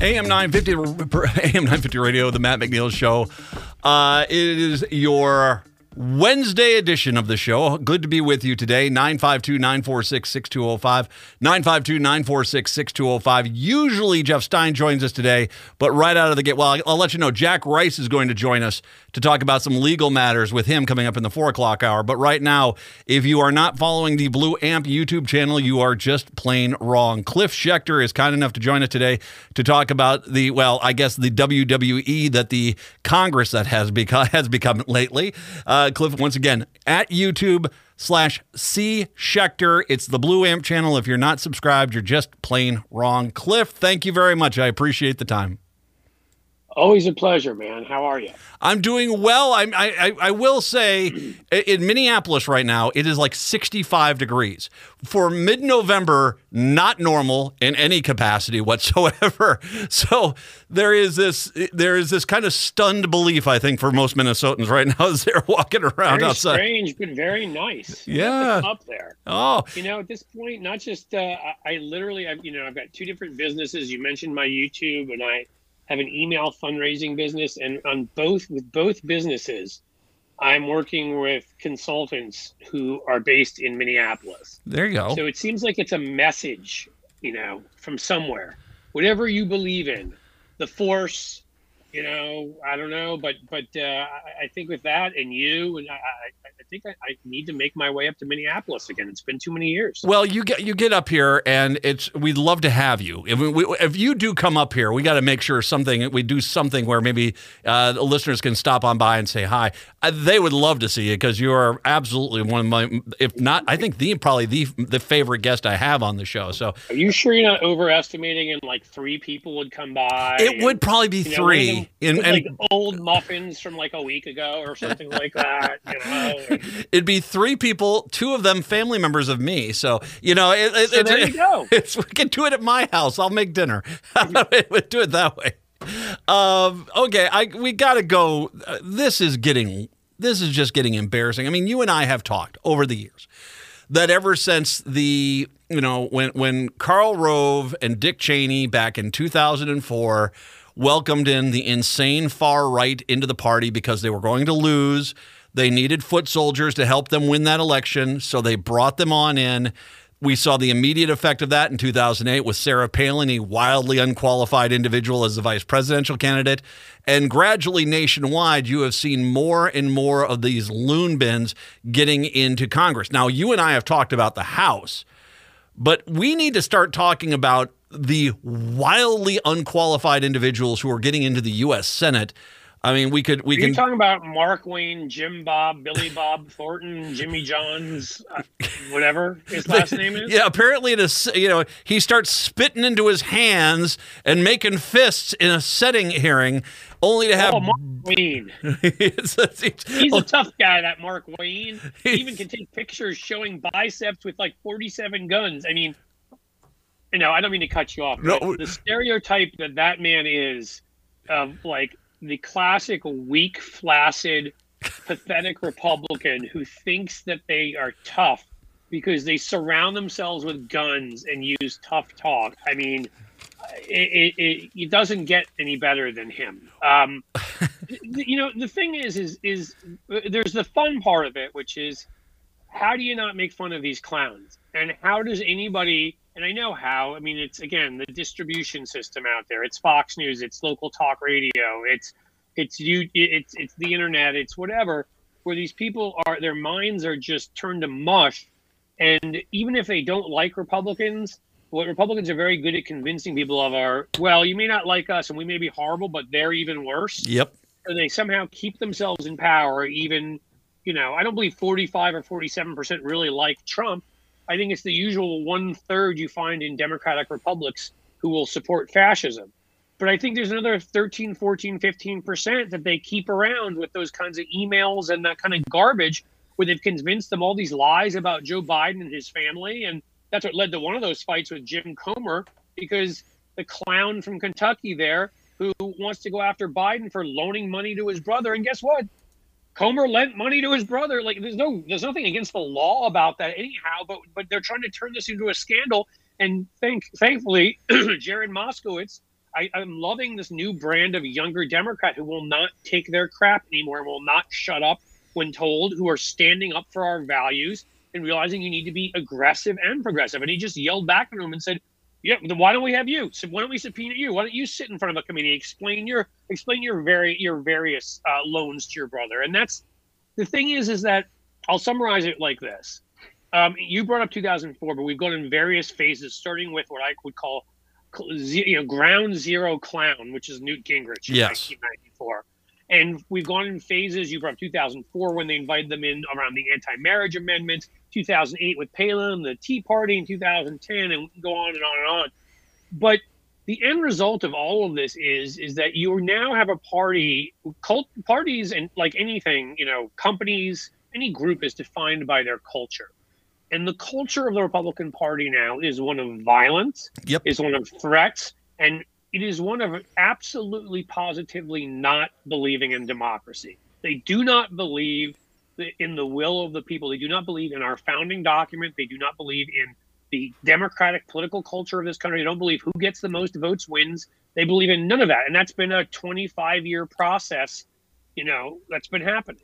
AM 950, AM 950 radio, the Matt McNeil Show. Uh, it is your Wednesday edition of the show. Good to be with you today. 952 946 6205. 952 946 6205. Usually Jeff Stein joins us today, but right out of the gate, well, I'll, let you know Jack Rice is going to join us to talk about some legal matters with him coming up in the four o'clock hour. But right now, if you are not following the Blue Amp YouTube channel, you are just plain wrong. Cliff Schecter is kind enough to join us today to talk about the, well, I guess the WWE that the Congress that has become, has become lately. Uh, Cliff, once again, at YouTube slash C Schecter. It's the Blue Amp channel. If you're not subscribed, you're just plain wrong. Cliff, thank you very much. I appreciate the time. Always a pleasure, man. How are you? I'm doing well. I'm, I, I, I will say in Minneapolis right now, it is like 65 degrees. For mid November, not normal in any capacity whatsoever. So there is this there is this kind of stunned belief, I think, for most Minnesotans right now as they're walking around very outside. Strange, but very nice. You have to Yeah. up there. Oh, You know, at this point, not just uh, I, I literally, I've, you know, I've got two different businesses. You mentioned my YouTube, and I have an email fundraising business, and on both with both businesses, I'm working with consultants who are based in Minneapolis. there you go. So it seems like it's a message, you know, from somewhere. Whatever you believe in, the force, you know, I don't know, but but uh, I, I think with that and you, and I, I, I think I, I need to make my way up to Minneapolis again. It's been too many years. Well, you get you get up here, and it's we'd love to have you. If, we, if you do come up here, we got to make sure something we do something where maybe uh, the listeners can stop on by and say hi. Uh, they would love to see you because you are absolutely one of my, if not, I think the probably the the favorite guest I have on the show. So Are you sure you're not overestimating? And like three people would come by. it and, would probably be you know, one of them three. And, like old muffins from like a week ago or something like that. You know. It'd be three people, two of them family members of me. So you know, it, it, So it's, there you go. It's, we can do it at my house. I'll make dinner. we do it that way. Um, okay, I we got to go. Uh, this is getting. This is just getting embarrassing. I mean, you and I have talked over the years that ever since the you know when when Karl Rove and Dick Cheney back in 2004 welcomed in the insane far right into the party because they were going to lose. They needed foot soldiers to help them win that election, so they brought them on in. We saw the immediate effect of that in 2008 with Sarah Palin, a wildly unqualified individual, as the vice presidential candidate. And gradually nationwide, you have seen more and more of these loon bins getting into Congress. Now, you and I have talked about the House, but we need to start talking about the wildly unqualified individuals who are getting into the U.S. Senate. I mean, we could we Are you can talking about Mark Wayne, Jim Bob, Billy Bob Thornton, Jimmy Johns, uh, whatever his last name is? Yeah, apparently it is. You know, he starts spitting into his hands and making fists in a setting hearing, only to have. Oh, Mark Wayne. It's- it's- He's a tough guy, that Mark Wayne. He even can take pictures showing biceps with like 47 guns. I mean, you know, I don't mean to cut you off. No. The stereotype that that man is of like the classic weak, flaccid, pathetic Republican who thinks that they are tough because they surround themselves with guns and use tough talk. I mean, it, it, it, it doesn't get any better than him. Um, you know, the thing is, is, is there's the fun part of it, which is how do you not make fun of these clowns? And how does anybody, and I know how, I mean, it's again, the distribution system out there. It's Fox News, it's local talk radio, it's, it's you, it's, it's the internet, it's whatever, where these people are, their minds are just turned to mush. And even if they don't like Republicans, what Republicans are very good at convincing people of are, well, you may not like us and we may be horrible, but they're even worse. Yep. Or they somehow keep themselves in power, even, you know, I don't believe 45 or 47% really like Trump. I think it's the usual one third you find in Democratic republics who will support fascism. But I think there's another 13, 14, 15% that they keep around with those kinds of emails and that kind of garbage where they've convinced them all these lies about Joe Biden and his family. And that's what led to one of those fights with Jim Comer because the clown from Kentucky there who wants to go after Biden for loaning money to his brother. And guess what? Comer lent money to his brother. Like there's no there's nothing against the law about that anyhow, but but they're trying to turn this into a scandal. And thank thankfully Jared Moskowitz, I, I'm loving this new brand of younger Democrat who will not take their crap anymore, and will not shut up when told, who are standing up for our values and realizing you need to be aggressive and progressive. And he just yelled back at him and said, "Yeah, then why don't we have you? So why don't we subpoena you? Why don't you sit in front of a committee, explain your explain your very your various uh, loans to your brother?" And that's the thing is, is that I'll summarize it like this. Um, you brought up 2004, but we've gone in various phases, starting with what I would call, you know, ground zero clown, which is Newt Gingrich in Yes. 1994. And we've gone in phases. You brought up 2004 when they invited them in around the anti-marriage amendment, 2008 with Palin, the Tea Party in 2010, and go on and on and on. But the end result of all of this is is that you now have a party cult parties and like anything you know companies any group is defined by their culture and the culture of the republican party now is one of violence Yep. is one of threats and it is one of absolutely positively not believing in democracy they do not believe in the will of the people they do not believe in our founding document they do not believe in the democratic political culture of this country. They don't believe who gets the most votes wins. They believe in none of that. And that's been a 25 year process, you know, that's been happening.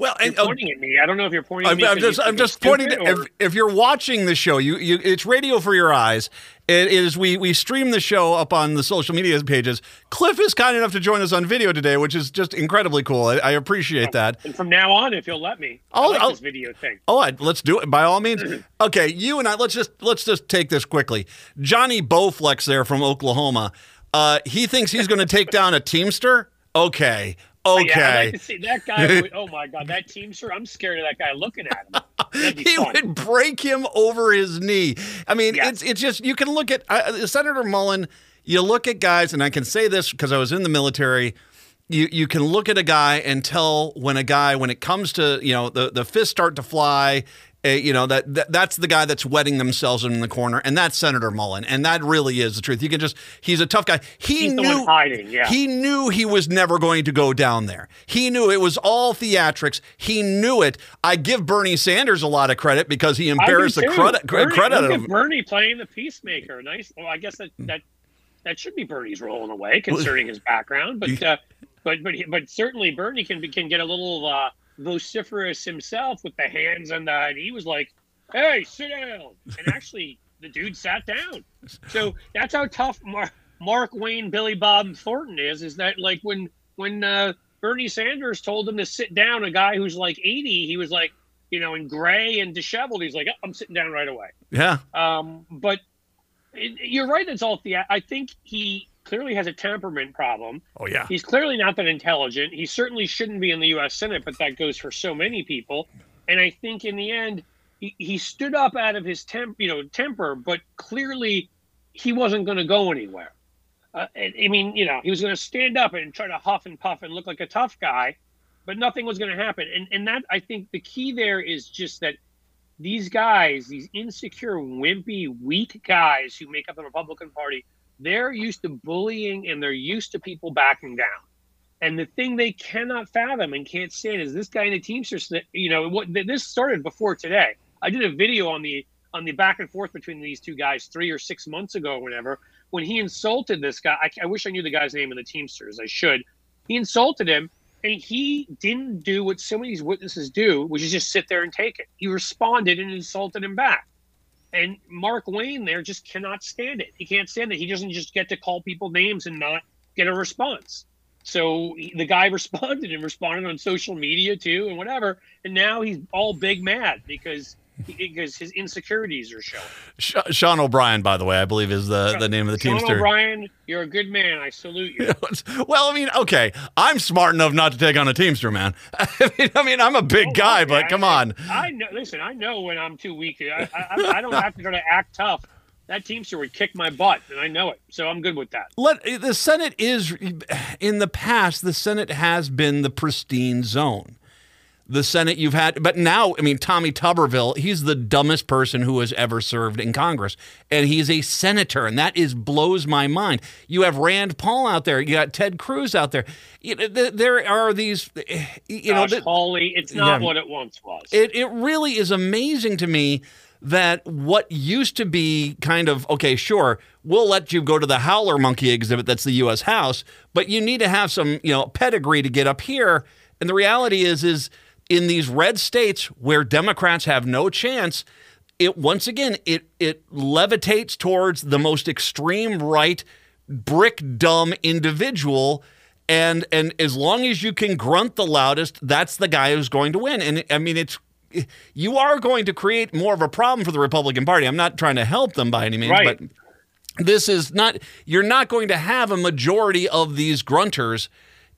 Well, You're and, oh, pointing at me. I don't know if you're pointing. I'm, me. I'm just I'm just pointing. To, if, if you're watching the show, you, you it's radio for your eyes. It is we we stream the show up on the social media pages. Cliff is kind enough to join us on video today, which is just incredibly cool. I, I appreciate that. and from now on, if you'll let me, I I'll- like I'll- this video thing. Oh, I- let's do it by all means. Okay, you and I. Let's just let's just take this quickly. Johnny Bowflex there from Oklahoma. Uh, he thinks he's going to take down a Teamster. Okay, Yeah, I'd okay. like to see that guy. would- oh my God, that team, Teamster! I'm scared of that guy looking at him. He fun. would break him over his knee. I mean, it's it's just you can look at uh, Senator Mullen. You look at guys, and I can say this because I was in the military. You you can look at a guy and tell when a guy when it comes to you know the the fists start to fly. Uh, you know that, that that's the guy that's wetting themselves in the corner, and that's Senator Mullen, and that really is the truth. You can just—he's a tough guy. He He's knew hiding. Yeah. he knew he was never going to go down there. He knew it was all theatrics. He knew it. I give Bernie Sanders a lot of credit because he embarrassed the credit Bernie, credit of. Bernie playing the peacemaker. Nice. Well, I guess that that that should be Bernie's role in a way, concerning his background. But uh, but but but certainly Bernie can be, can get a little uh, vociferous himself with the hands and the, and he was like, "Hey, sit down," and actually the dude sat down. So that's how tough Mark, Mark Wayne, Billy Bob Thornton is. Is that like when when uh, Bernie Sanders told him to sit down, a guy who's like eighty, he was like, you know, in gray and disheveled. He's like, "Oh, I'm sitting down right away. Yeah, Um, but it, you're right. It's all the. I think he clearly has a temperament problem. oh yeah, He's clearly not that intelligent. He certainly shouldn't be in the U.S. Senate, but that goes for so many people. And I think in the end, he, he stood up out of his temp, you know, temper, but clearly he wasn't going to go anywhere. Uh, I mean, you know, he was going to stand up and try to huff and puff and look like a tough guy, but nothing was going to happen. And and that I think the key there is just that these guys, these insecure, wimpy, weak guys who make up the Republican Party, they're used to bullying and they're used to people backing down. And the thing they cannot fathom and can't stand is this guy in the Teamsters. You know, what this started before today. I did a video on the on the back and forth between these two guys three or six months ago, or whatever. When he insulted this guy, I, I wish I knew the guy's name in the Teamsters. I should. He insulted him, and he didn't do what some of these witnesses do, which is just sit there and take it. He responded and insulted him back. And Mark Wayne there just cannot stand it. He can't stand it. He doesn't just get to call people names and not get a response. So the guy responded and responded on social media too, and whatever. And now he's all big mad because because his insecurities are showing. Sh- Sean O'Brien, by the way, I believe is the, the name of the Sean Teamster. O'Brien, you're a good man. I salute you. well, I mean, okay, I'm smart enough not to take on a Teamster, man. I mean, I mean I'm a big Oh, guy, okay. but come I- on. I know. Listen, I know when I'm too weak. I, I, I don't have to try to act tough. That Teamster would kick my butt, and I know it. So I'm good with that. Let the Senate is in the past. The Senate has been the pristine zone. The Senate you've had, but now I mean Tommy Tuberville. He's the dumbest person who has ever served in Congress, and he's a senator, and that is blows my mind. You have Rand Paul out there. You got Ted Cruz out there. You know, th- there are these. Eh, you know, Gosh, it's not Yeah. what it once was. it, it really is amazing to me that what used to be kind of okay, sure, we'll let you go to the howler monkey exhibit that's the US House, but you need to have some, you know, pedigree to get up here. And the reality is is in these red states where Democrats have no chance, it once again it it levitates towards the most extreme right brick dumb individual and and as long as you can grunt the loudest that's the guy who's going to win and i mean it's you are going to create more of a problem for the Republican Party. I'm not trying to help them by any means, right. but this is not you're not going to have a majority of these grunters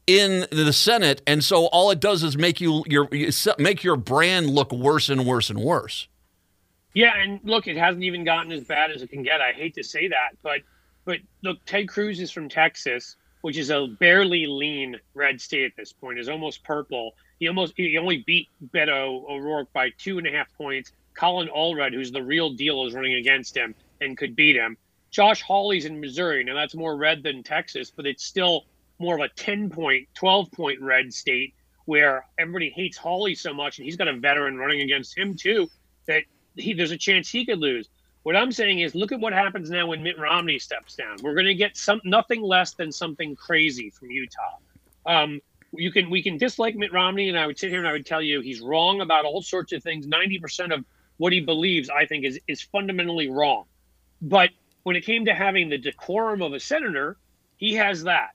in the Senate, and so all it does is make you your make your brand look worse and worse and worse. Yeah, and look, it hasn't even gotten as bad as it can get. I hate to say that, but but look, Ted Cruz is from Texas, which is a barely lean red state at this point, is almost purple. He almost he only beat Beto O'Rourke by two and a half points. Colin Allred, who's the real deal, is running against him and could beat him. Josh Hawley's in Missouri. Now that's more red than Texas, but it's still more of a 10 point, 12 point red state where everybody hates Hawley so much, and he's got a veteran running against him too, that he, there's a chance he could lose. What I'm saying is, look at what happens now when Mitt Romney steps down. We're going to get some nothing less than something crazy from Utah. Um, you can we can dislike Mitt Romney, and I would sit here and I would tell you he's wrong about all sorts of things. Ninety percent of what he believes, I think, is is fundamentally wrong. But when it came to having the decorum of a senator, he has that.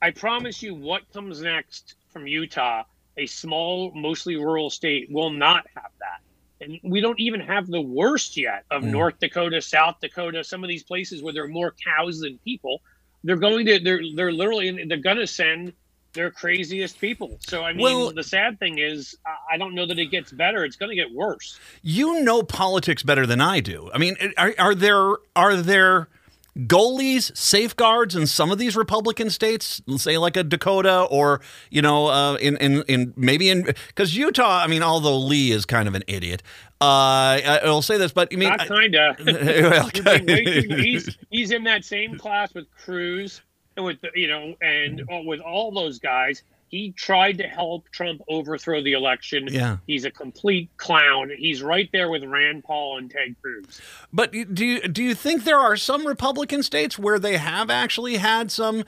I promise you, what comes next from Utah, a small, mostly rural state, will not have that. And we don't even have the worst yet of mm. North Dakota, South Dakota, some of these places where there are more cows than people. They're going to, they're, they're literally, they're going to send their craziest people. So I mean, well, the sad thing is, I don't know that it gets better. It's going to get worse. You know politics better than I do. I mean, are, are there are there goalies, safeguards in some of these Republican states, say like a Dakota or you know, uh, in in in maybe in because Utah. I mean, although Lee is kind of an idiot, uh, I'll say this, but I mean, kinda. well, he's he's in that same class with Cruz and with you know, and with all those guys, he tried to help Trump overthrow the election. Yeah, he's a complete clown. He's right there with Rand Paul and Ted Cruz. But do you do you think there are some Republican states where they have actually had some,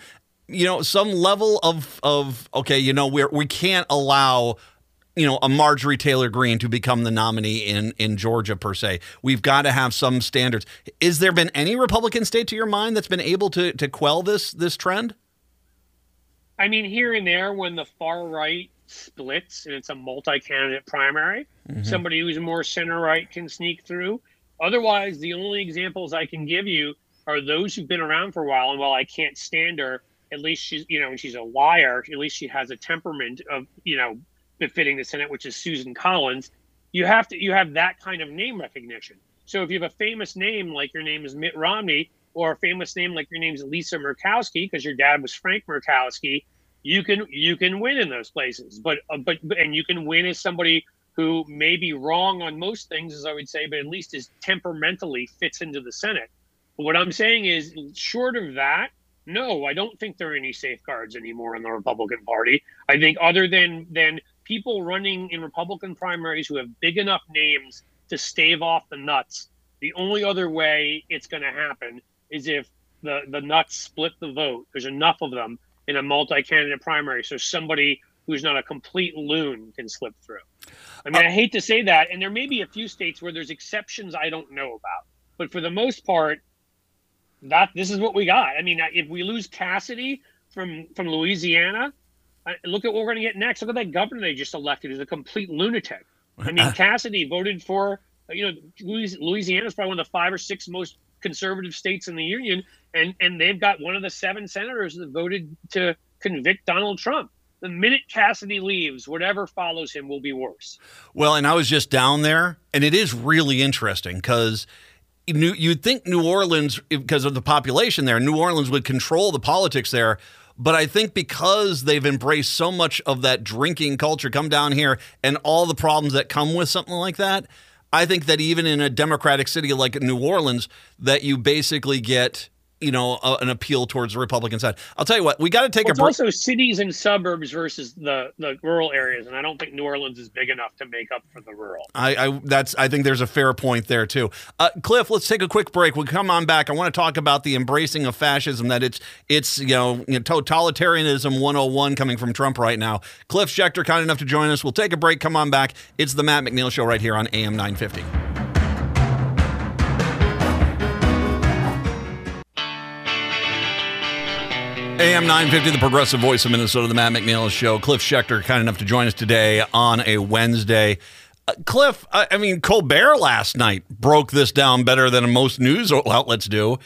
you know, some level of of okay, you know, we we can't allow you know a Marjorie Taylor Greene to become the nominee in in Georgia per se. We've got to have some standards. Is there been any Republican state to your mind that's been able to to quell this this trend? I mean, here and there, when the far right splits and it's a multi-candidate primary, mm-hmm. somebody who's more center right can sneak through. Otherwise, the only examples I can give you are those who've been around for a while. And while I can't stand her, at least she's you know and she's a liar. At least she has a temperament of you know befitting the Senate, which is Susan Collins, you have to you have that kind of name recognition. So if you have a famous name like your name is Mitt Romney, or a famous name like your name is Lisa Murkowski because your dad was Frank Murkowski, you can you can win in those places. But uh, but and you can win as somebody who may be wrong on most things, as I would say, but at least is temperamentally fits into the Senate. But what I'm saying is, short of that, no, I don't think there are any safeguards anymore in the Republican Party. I think other than than people running in Republican primaries who have big enough names to stave off the nuts. The only other way it's going to happen is if the, the nuts split the vote. There's enough of them in a multi candidate primary. So somebody who's not a complete loon can slip through. I mean, uh, I hate to say that. And there may be a few states where there's exceptions I don't know about. But for the most part, that this is what we got. I mean, if we lose Cassidy from from Louisiana, look at what we're going to get next. Look at that governor they just elected. He's a complete lunatic. I mean, Cassidy voted for, you know, Louisiana is probably one of the five or six most conservative states in the union, and and they've got one of the seven senators that voted to convict Donald Trump. The minute Cassidy leaves, whatever follows him will be worse. Well, and I was just down there, and it is really interesting because. You'd think New Orleans, because of the population there, New Orleans would control the politics there. But I think because they've embraced so much of that drinking culture, come down here and all the problems that come with something like that, I think that even in a democratic city like New Orleans, that you basically get you know, a, an appeal towards the Republican side. I'll tell you what, we got to take well, a break. also cities and suburbs versus the the rural areas, and I don't think New Orleans is big enough to make up for the rural. I, I that's I think there's a fair point there too. Uh, Cliff, let's take a quick break. We'll come on back. I want to talk about the embracing of fascism. That it's it's you know, you know totalitarianism 101 coming from Trump right now. Cliff Schecter, kind enough to join us. We'll take a break. Come on back. It's the Matt McNeil Show right here on AM 950. AM 950, the progressive voice of Minnesota, the Matt McNeil Show. Cliff Schecter, kind enough to join us today on a Wednesday. Uh, Cliff, I, I mean, Colbert last night broke this down better than most news outlets do.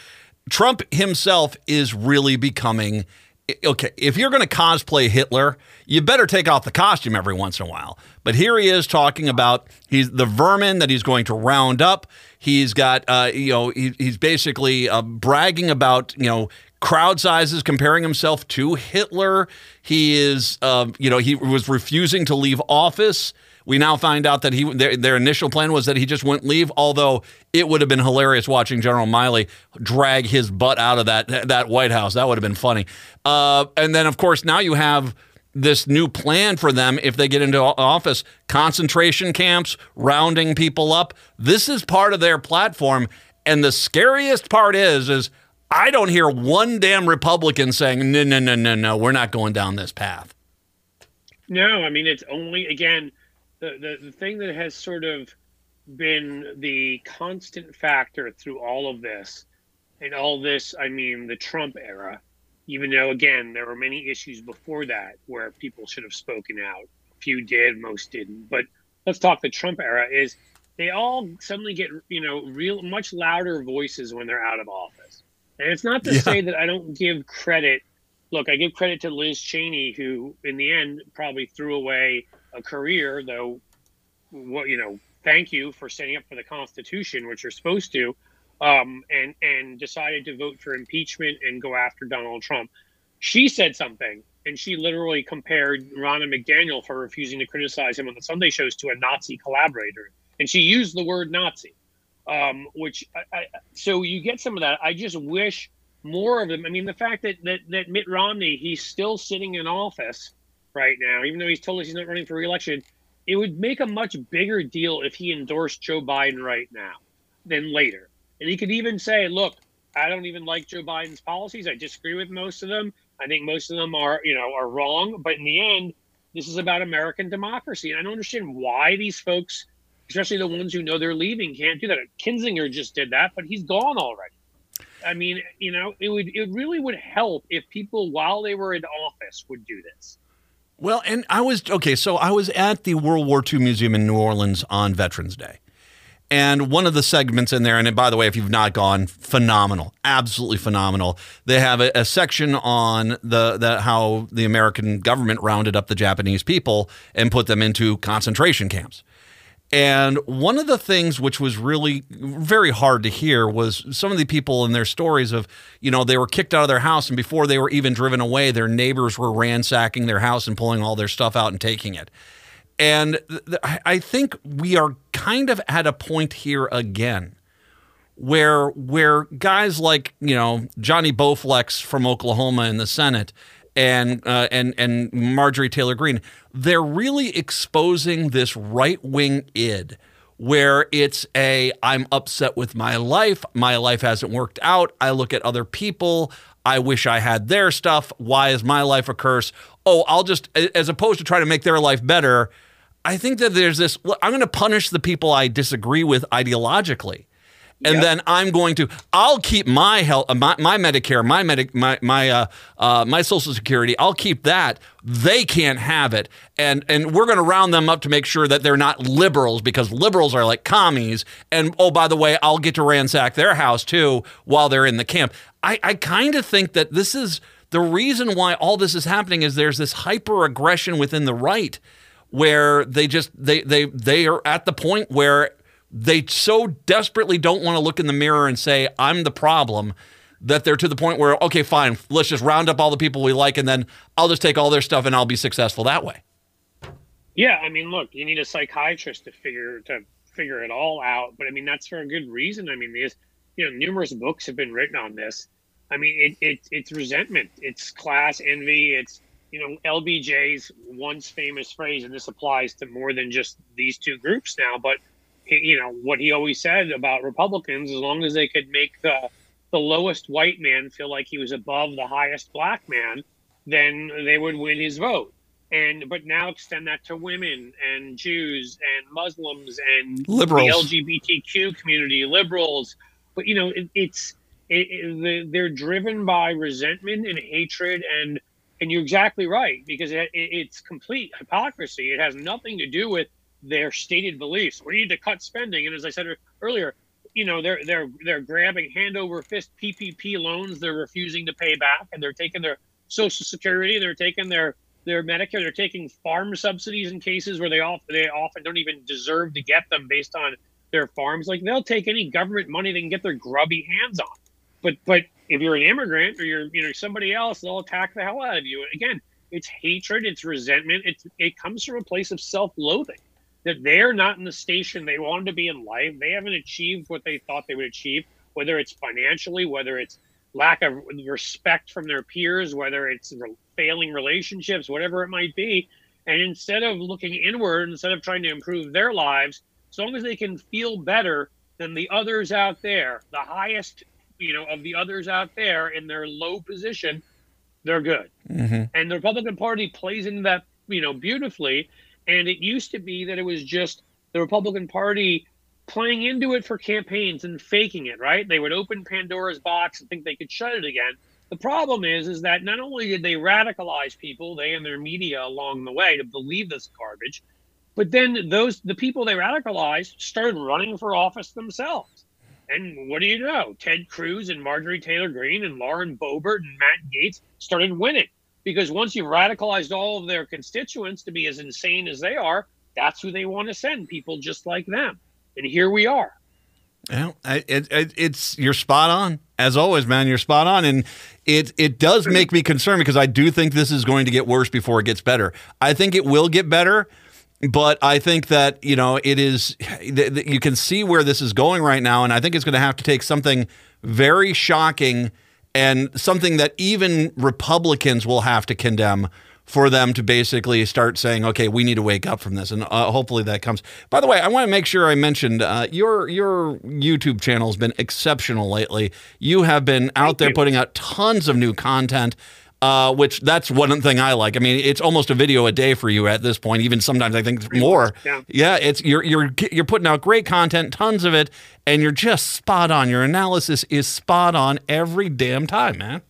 Trump himself is really becoming okay. If you're going to cosplay Hitler, you better take off the costume every once in a while. But here he is talking about he's the vermin that he's going to round up. He's got, uh, you know, he, he's basically uh, bragging about, you know, crowd sizes, comparing himself to Hitler. He is, uh, you know, he was refusing to leave office. We now find out that he their, their, initial plan was that he just wouldn't leave. Although it would have been hilarious watching General Milley drag his butt out of that that White House. That would have been funny. Uh, and then, of course, now you have this new plan for them if they get into office concentration camps, rounding people up. This is part of their platform. And the scariest part is, is I don't hear one damn Republican saying, no, no, no, no, no, we're not going down this path. No, I mean, it's only, again, the, the, the thing that has sort of been the constant factor through all of this, and all this, I mean, the Trump era, even though, again, there were many issues before that where people should have spoken out. A few did, most didn't. But let's talk the Trump era is they all suddenly get, you know, real much louder voices when they're out of office. And it's not to yeah. say that I don't give credit. Look, I give credit to Liz Cheney, who in the end probably threw away a career, though. What you know, thank you for standing up for the Constitution, which you're supposed to, um, and and decided to vote for impeachment and go after Donald Trump. She said something, and she literally compared Ronna McDaniel for refusing to criticize him on the Sunday shows to a Nazi collaborator, and she used the word Nazi um, which I, I, so you get some of that. I just wish more of them. I mean, the fact that, that that Mitt Romney he's still sitting in office right now, even though he's told us he's not running for reelection, it would make a much bigger deal if he endorsed Joe Biden right now than later. And he could even say, "Look, I don't even like Joe Biden's policies. I disagree with most of them. I think most of them are, you know, are wrong. But in the end, this is about American democracy. And I don't understand why these folks especially the ones who know they're leaving, can't do that. Kinzinger just did that, but he's gone already. I mean, you know, it would it really would help if people while they were in office would do this. Well, and I was okay, so I was at the World War II Museum in New Orleans on Veterans Day. And one of the segments in there, and by the way, if you've not gone, phenomenal, absolutely phenomenal. They have a, a section on the, the how the American government rounded up the Japanese people and put them into concentration camps. And one of the things which was really very hard to hear was some of the people in their stories of, you know, they were kicked out of their house and before they were even driven away, their neighbors were ransacking their house and pulling all their stuff out and taking it. And th- I think we are kind of at a point here again where where guys like, you know, Johnny Bowflex from Oklahoma in the Senate and uh, and and Marjorie Taylor Greene, they're really exposing this right wing id where it's a I'm upset with my life, my life hasn't worked out. I look at other people, I wish I had their stuff. Why is my life a curse? Oh, I'll just as opposed to try to make their life better. I think that there's this I'm going to punish the people I disagree with ideologically and yep. then I'm going to I'll keep my health uh, my, my Medicare my medic my my uh, uh, my Social Security I'll keep that. They can't have it. And and we're going to round them up to make sure that they're not liberals because liberals are like commies. And oh by the way I'll get to ransack their house too while they're in the camp. I I kind of think that this is the reason why all this is happening is there's this hyper aggression within the right where they just they they they are at the point where they so desperately don't want to look in the mirror and say, I'm the problem, that they're to the point where, okay, fine, let's just round up all the people we like and then I'll just take all their stuff and I'll be successful that way. Yeah, I mean, look, you need a psychiatrist to figure to figure it all out, but I mean that's for a good reason. I mean, these you know, numerous books have been written on this. I mean, it, it it's resentment, it's class envy, it's you know LBJ's once famous phrase, and this applies to more than just these two groups now. But you know what he always said about Republicans: as long as they could make the the lowest white man feel like he was above the highest black man, then they would win his vote. And but now extend that to women and Jews and Muslims and liberals, the LGBTQ community, liberals. But you know, it, it's it, it, they're driven by resentment and hatred and and you're exactly right because it, it's complete hypocrisy. It has nothing to do with their stated beliefs. We need to cut spending, and as I said earlier, you know they're they're they're grabbing hand over fist PPP loans. They're refusing to pay back, and they're taking their Social Security. They're taking their their Medicare. They're taking farm subsidies in cases where they often they often don't even deserve to get them based on their farms. Like they'll take any government money they can get their grubby hands on. But but if you're an immigrant or you're you know somebody else, they'll attack the hell out of you. Again, it's hatred, it's resentment. It's it comes from a place of self-loathing that they're not in the station they wanted to be in life. They haven't achieved what they thought they would achieve, whether it's financially, whether it's lack of respect from their peers, whether it's failing relationships, whatever it might be. And instead of looking inward, instead of trying to improve their lives, as long as they can feel better than the others out there, the highest you know, of the others out there in their low position, they're good. Mm-hmm. And the Republican Party plays into that, you know, beautifully. And it used to be that it was just the Republican Party playing into it for campaigns and faking it, right? They would open Pandora's box and think they could shut it again. The problem is, is that not only did they radicalize people, they and their media along the way to believe this garbage, but then those the people they radicalized started running for office themselves. And what do you know? Ted Cruz and Marjorie Taylor Greene and Lauren Boebert and Matt Gaetz started winning because once you've radicalized all of their constituents to be as insane as they are, that's who they want to send people just like them. And here we are. Well, it, it, it's you're spot on as always, man. You're spot on, and it it does make me concerned because I do think this is going to get worse before it gets better. I think it will get better, but I think that you know it is. You can see where this is going right now, and I think it's going to have to take something very shocking and something that even Republicans will have to condemn for them to basically start saying, "Okay, we need to wake up from this," and uh, hopefully that comes. By the way, I want to make sure I mentioned uh, your your YouTube channel has been exceptional lately. You have been out Thank there you. putting out tons of new content uh, which that's one thing I like. I mean, it's almost a video a day for you at this point. Even sometimes I think more. Yeah. yeah, it's you're you're you're putting out great content, tons of it, and you're just spot on. Your analysis is spot on every damn time, man.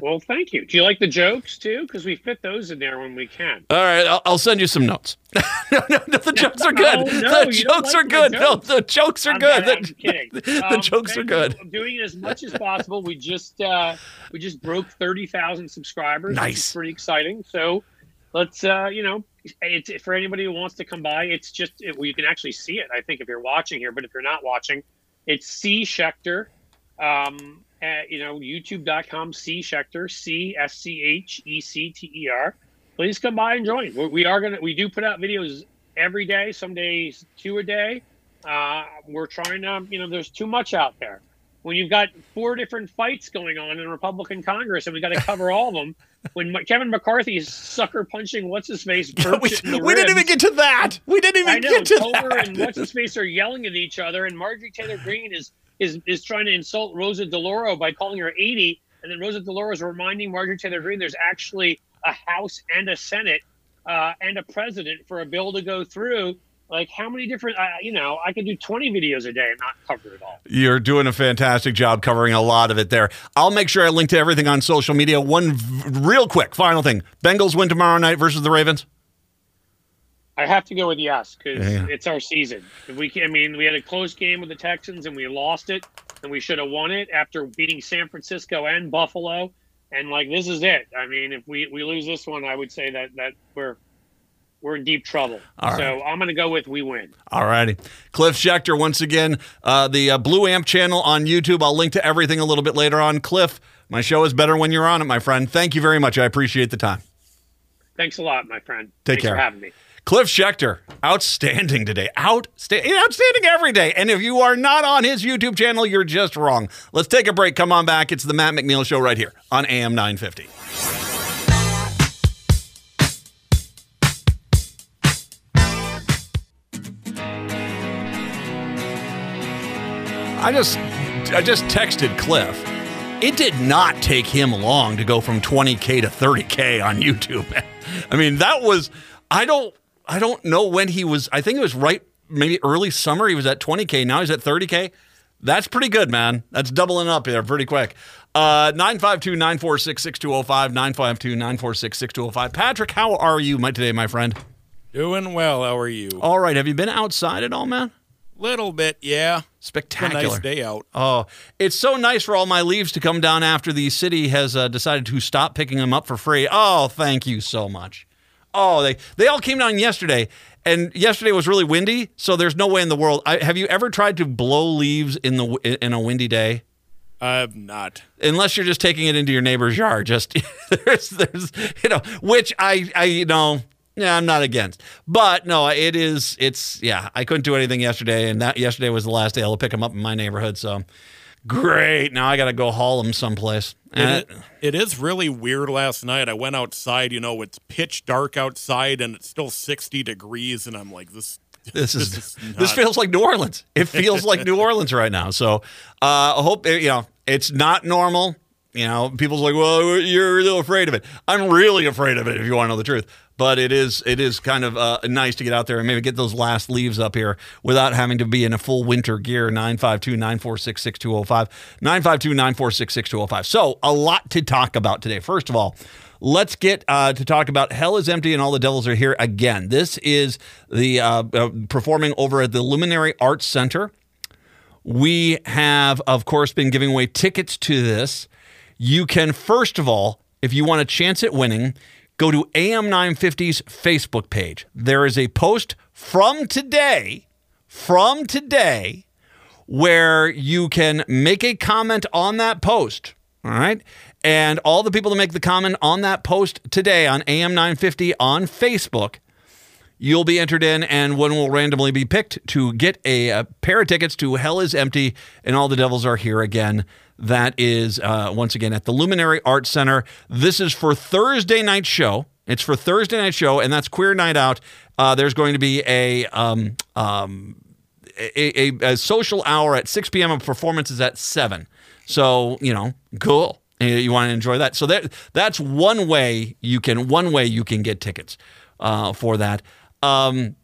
Well, thank you. Do you like the jokes too? Because we fit those in there when we can. All right, I'll, I'll send you some notes. no, no, no, the jokes are good. no, the jokes like are good. Jokes. No, the jokes are I'm good. Not, I'm kidding. The, um, jokes are good. Doing it as much as possible. We just uh, we just broke thirty thousand subscribers. Nice. pretty exciting. So let's uh, you know, it's for anybody who wants to come by. It's just it, well, you can actually see it. I think if you're watching here, but if you're not watching, it's C Schecter. Um, at, you know, youtube.com, C Schecter, C S C H E C T E R. Please come by and join. We're, we are going to, we do put out videos every day, some days two a day. Uh, we're trying to, you know, there's too much out there. When you've got four different fights going on in Republican Congress and we got to cover all of them, when Kevin McCarthy's sucker punching what's his face, yeah, we, we didn't even get to that. We didn't even know, get to Toler that. and what's his face are yelling at each other, and Marjorie Taylor Greene is is is trying to insult Rosa DeLauro by calling her 80, and then Rosa DeLauro is reminding Marjorie Taylor Greene there's actually a House and a Senate uh, and a president for a bill to go through. Like how many different, uh, you know, I could do 20 videos a day and not cover it all. You're doing a fantastic job covering a lot of it there. I'll make sure I link to everything on social media. One v- real quick final thing Bengals win tomorrow night versus the Ravens. I have to go with yes because yeah. it's our season. If we, I mean, we had a close game with the Texans and we lost it, and we should have won it after beating San Francisco and Buffalo. And like this is it. I mean, if we, we lose this one, I would say that that we're we're in deep trouble. So I'm going to go with we win. All righty. Cliff Schecter, once again, uh, the uh, Blue Amp channel on YouTube. I'll link to everything a little bit later on. Cliff, my show is better when you're on it, my friend. Thank you very much. I appreciate the time. Thanks a lot, my friend. Take Thanks care. for having me. Cliff Schecter, outstanding today. Outstanding, outstanding every day. And if you are not on his YouTube channel, you're just wrong. Let's take a break. Come on back. It's the Matt McNeil Show right here on AM 950. I just I just texted Cliff. It did not take him long to go from 20k to 30k on YouTube. I mean, that was I don't I don't know when he was. I think it was right maybe early summer. He was at 20k. Now he's at 30k. That's pretty good, man. That's doubling up here pretty quick. Uh, 952 946 6205. 952 946 6205. Patrick, how are you my, today, my friend? Doing well. How are you? All right. Have you been outside at all, man? Little bit, yeah. Spectacular. Nice day out. Oh, it's so nice for all my leaves to come down after the city has uh, decided to stop picking them up for free. Oh, thank you so much. Oh, they they all came down yesterday, and yesterday was really windy, so there's no way in the world. I, have you ever tried to blow leaves in the in a windy day? I've not. Unless you're just taking it into your neighbor's yard. Just there's there's you know which I I you know yeah, I'm not against. But no, it is. It's yeah. I couldn't do anything yesterday, and that yesterday was the last day I'll pick them up in my neighborhood. So great. Now I got to go haul them someplace. It, it is really weird. Last night I went outside. You know, it's pitch dark outside, and it's still 60 degrees, and I'm like, this. This is this, is this feels like New Orleans. It feels like New Orleans right now. So uh, I hope you know it's not normal. You know, people's like, well, you're a little afraid of it. I'm really afraid of it. If you want to know the truth, but it is it is kind of uh, nice to get out there and maybe get those last leaves up here without having to be in a full winter gear. 952-946-6205 952-946-6205 so a lot to talk about today. First of all let's get uh, to talk about hell is empty and all the devils are here again. This is the uh, uh performing over at the luminary arts center. We have of course been giving away tickets to this. You can first of all if you want a chance at winning go to AM950's Facebook page. There is a post from today, from today, where you can make a comment on that post. All right. And all the people that make the comment on that post today on AM950 on Facebook, you'll be entered in, and one will randomly be picked to get a, a pair of tickets to Hell is Empty and All the Devils Are Here Again that is, uh, once again, at the Luminary Arts Center. This is for Thursday night show. It's for Thursday night show, and that's Queer Night Out. Uh, there's going to be a, um, um, a, a, a, social hour at 6 p.m. and performances at 7. So, you know, cool. You want to enjoy that. So that that's one way you can one way you can get tickets uh, for that. Um,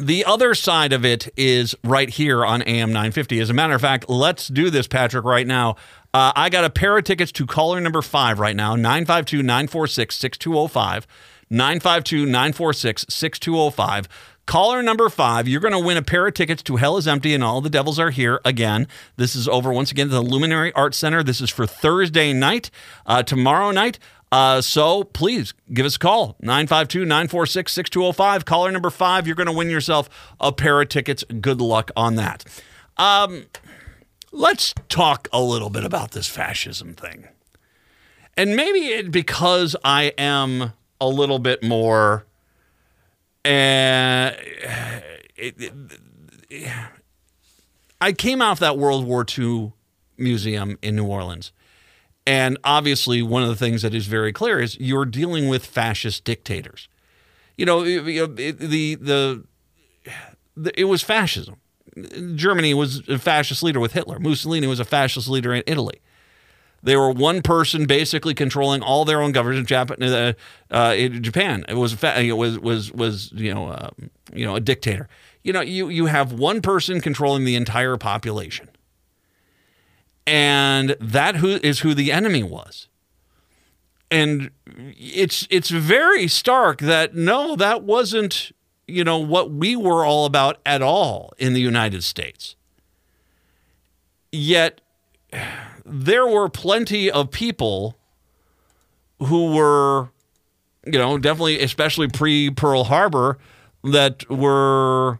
the other side of it is right here on AM 950. As a matter of fact, let's do this, Patrick, right now. Uh, I got a pair of tickets to caller number five right now 952 946 6205. 952 946 6205. Caller number five, you're going to win a pair of tickets to Hell is Empty and All the Devils Are Here again. This is over once again at the Luminary Arts Center. This is for Thursday night. Uh, tomorrow night, uh, so please give us a call 952 946 6205. Caller number five, you're going to win yourself a pair of tickets. Good luck on that. Um, let's talk a little bit about this fascism thing. And maybe it, because I am a little bit more. Uh, it, it, I came off that World War II museum in New Orleans and obviously, one of the things that is very clear is you're dealing with fascist dictators. You know, the the, the it was fascism. Germany was a fascist leader with Hitler. Mussolini was a fascist leader in Italy. They were one person basically controlling all their own government. Japan, uh, uh, Japan it was it was was was you know uh, you know a dictator. You know you you have one person controlling the entire population and that who is who the enemy was. And it's it's very stark that no that wasn't you know what we were all about at all in the United States. Yet there were plenty of people who were you know definitely especially pre Pearl Harbor that were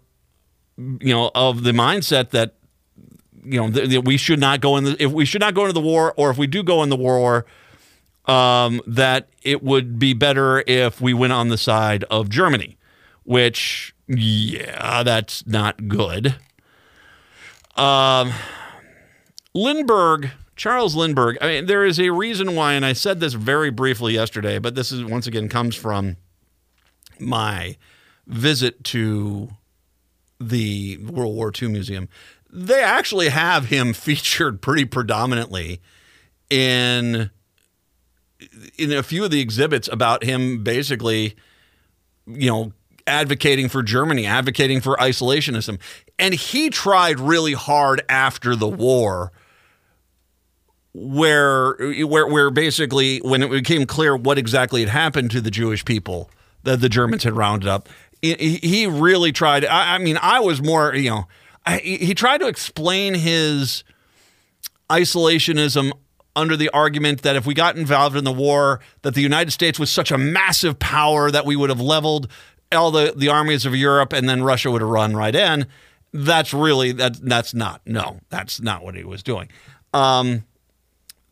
you know of the mindset that you know th- th- we should not go in the if we should not go into the war or if we do go in the war um, that it would be better if we went on the side of Germany which, yeah, that's not good. Um, Lindbergh, Charles Lindbergh, I mean, there is a reason why, and I said this very briefly yesterday, but this is once again comes from my visit to the World War II Museum. They actually have him featured pretty predominantly in in a few of the exhibits about him basically, you know, advocating for Germany, advocating for isolationism. And he tried really hard after the war where where where basically when it became clear what exactly had happened to the Jewish people that the Germans had rounded up, he, really tried. I, I, mean, I was more, you know, He tried to explain his isolationism under the argument that if we got involved in the war, that the United States was such a massive power that we would have leveled all the, the armies of Europe and then Russia would have run right in. That's really that that's not no, that's not what he was doing. Um,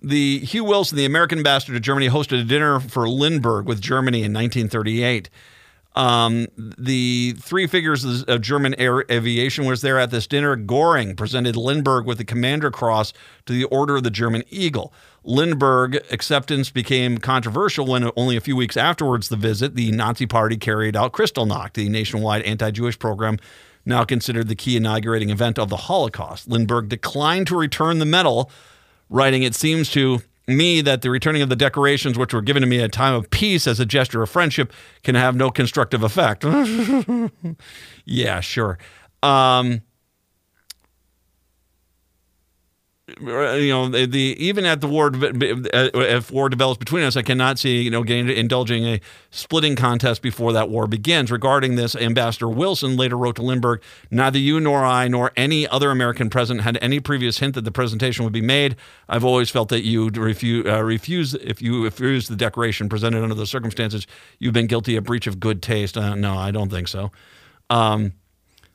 the Hugh Wilson, the American ambassador to Germany, hosted a dinner for Lindbergh with Germany in 1938. Um, the three figures of German air aviation was there at this dinner. Goring presented Lindbergh with the Commander Cross to the Order of the German Eagle. Lindbergh acceptance became controversial when only a few weeks afterwards the visit, the Nazi Party carried out Kristallnacht, the nationwide anti-Jewish program now considered the key inaugurating event of the Holocaust. Lindbergh declined to return the medal, writing, "It seems to me that the returning of the decorations, which were given to me at a time of peace as a gesture of friendship, can have no constructive effect. yeah, sure. Um, you know the, the, even at the war if war develops between us i cannot see you know getting indulging a splitting contest before that war begins. Regarding this ambassador wilson later wrote to lindbergh neither you nor i nor any other american president had any previous hint that the presentation would be made. I've always felt that you refuse, uh, refuse if you refuse the decoration presented under the circumstances you've been guilty of breach of good taste. Uh, no i don't think so. Um,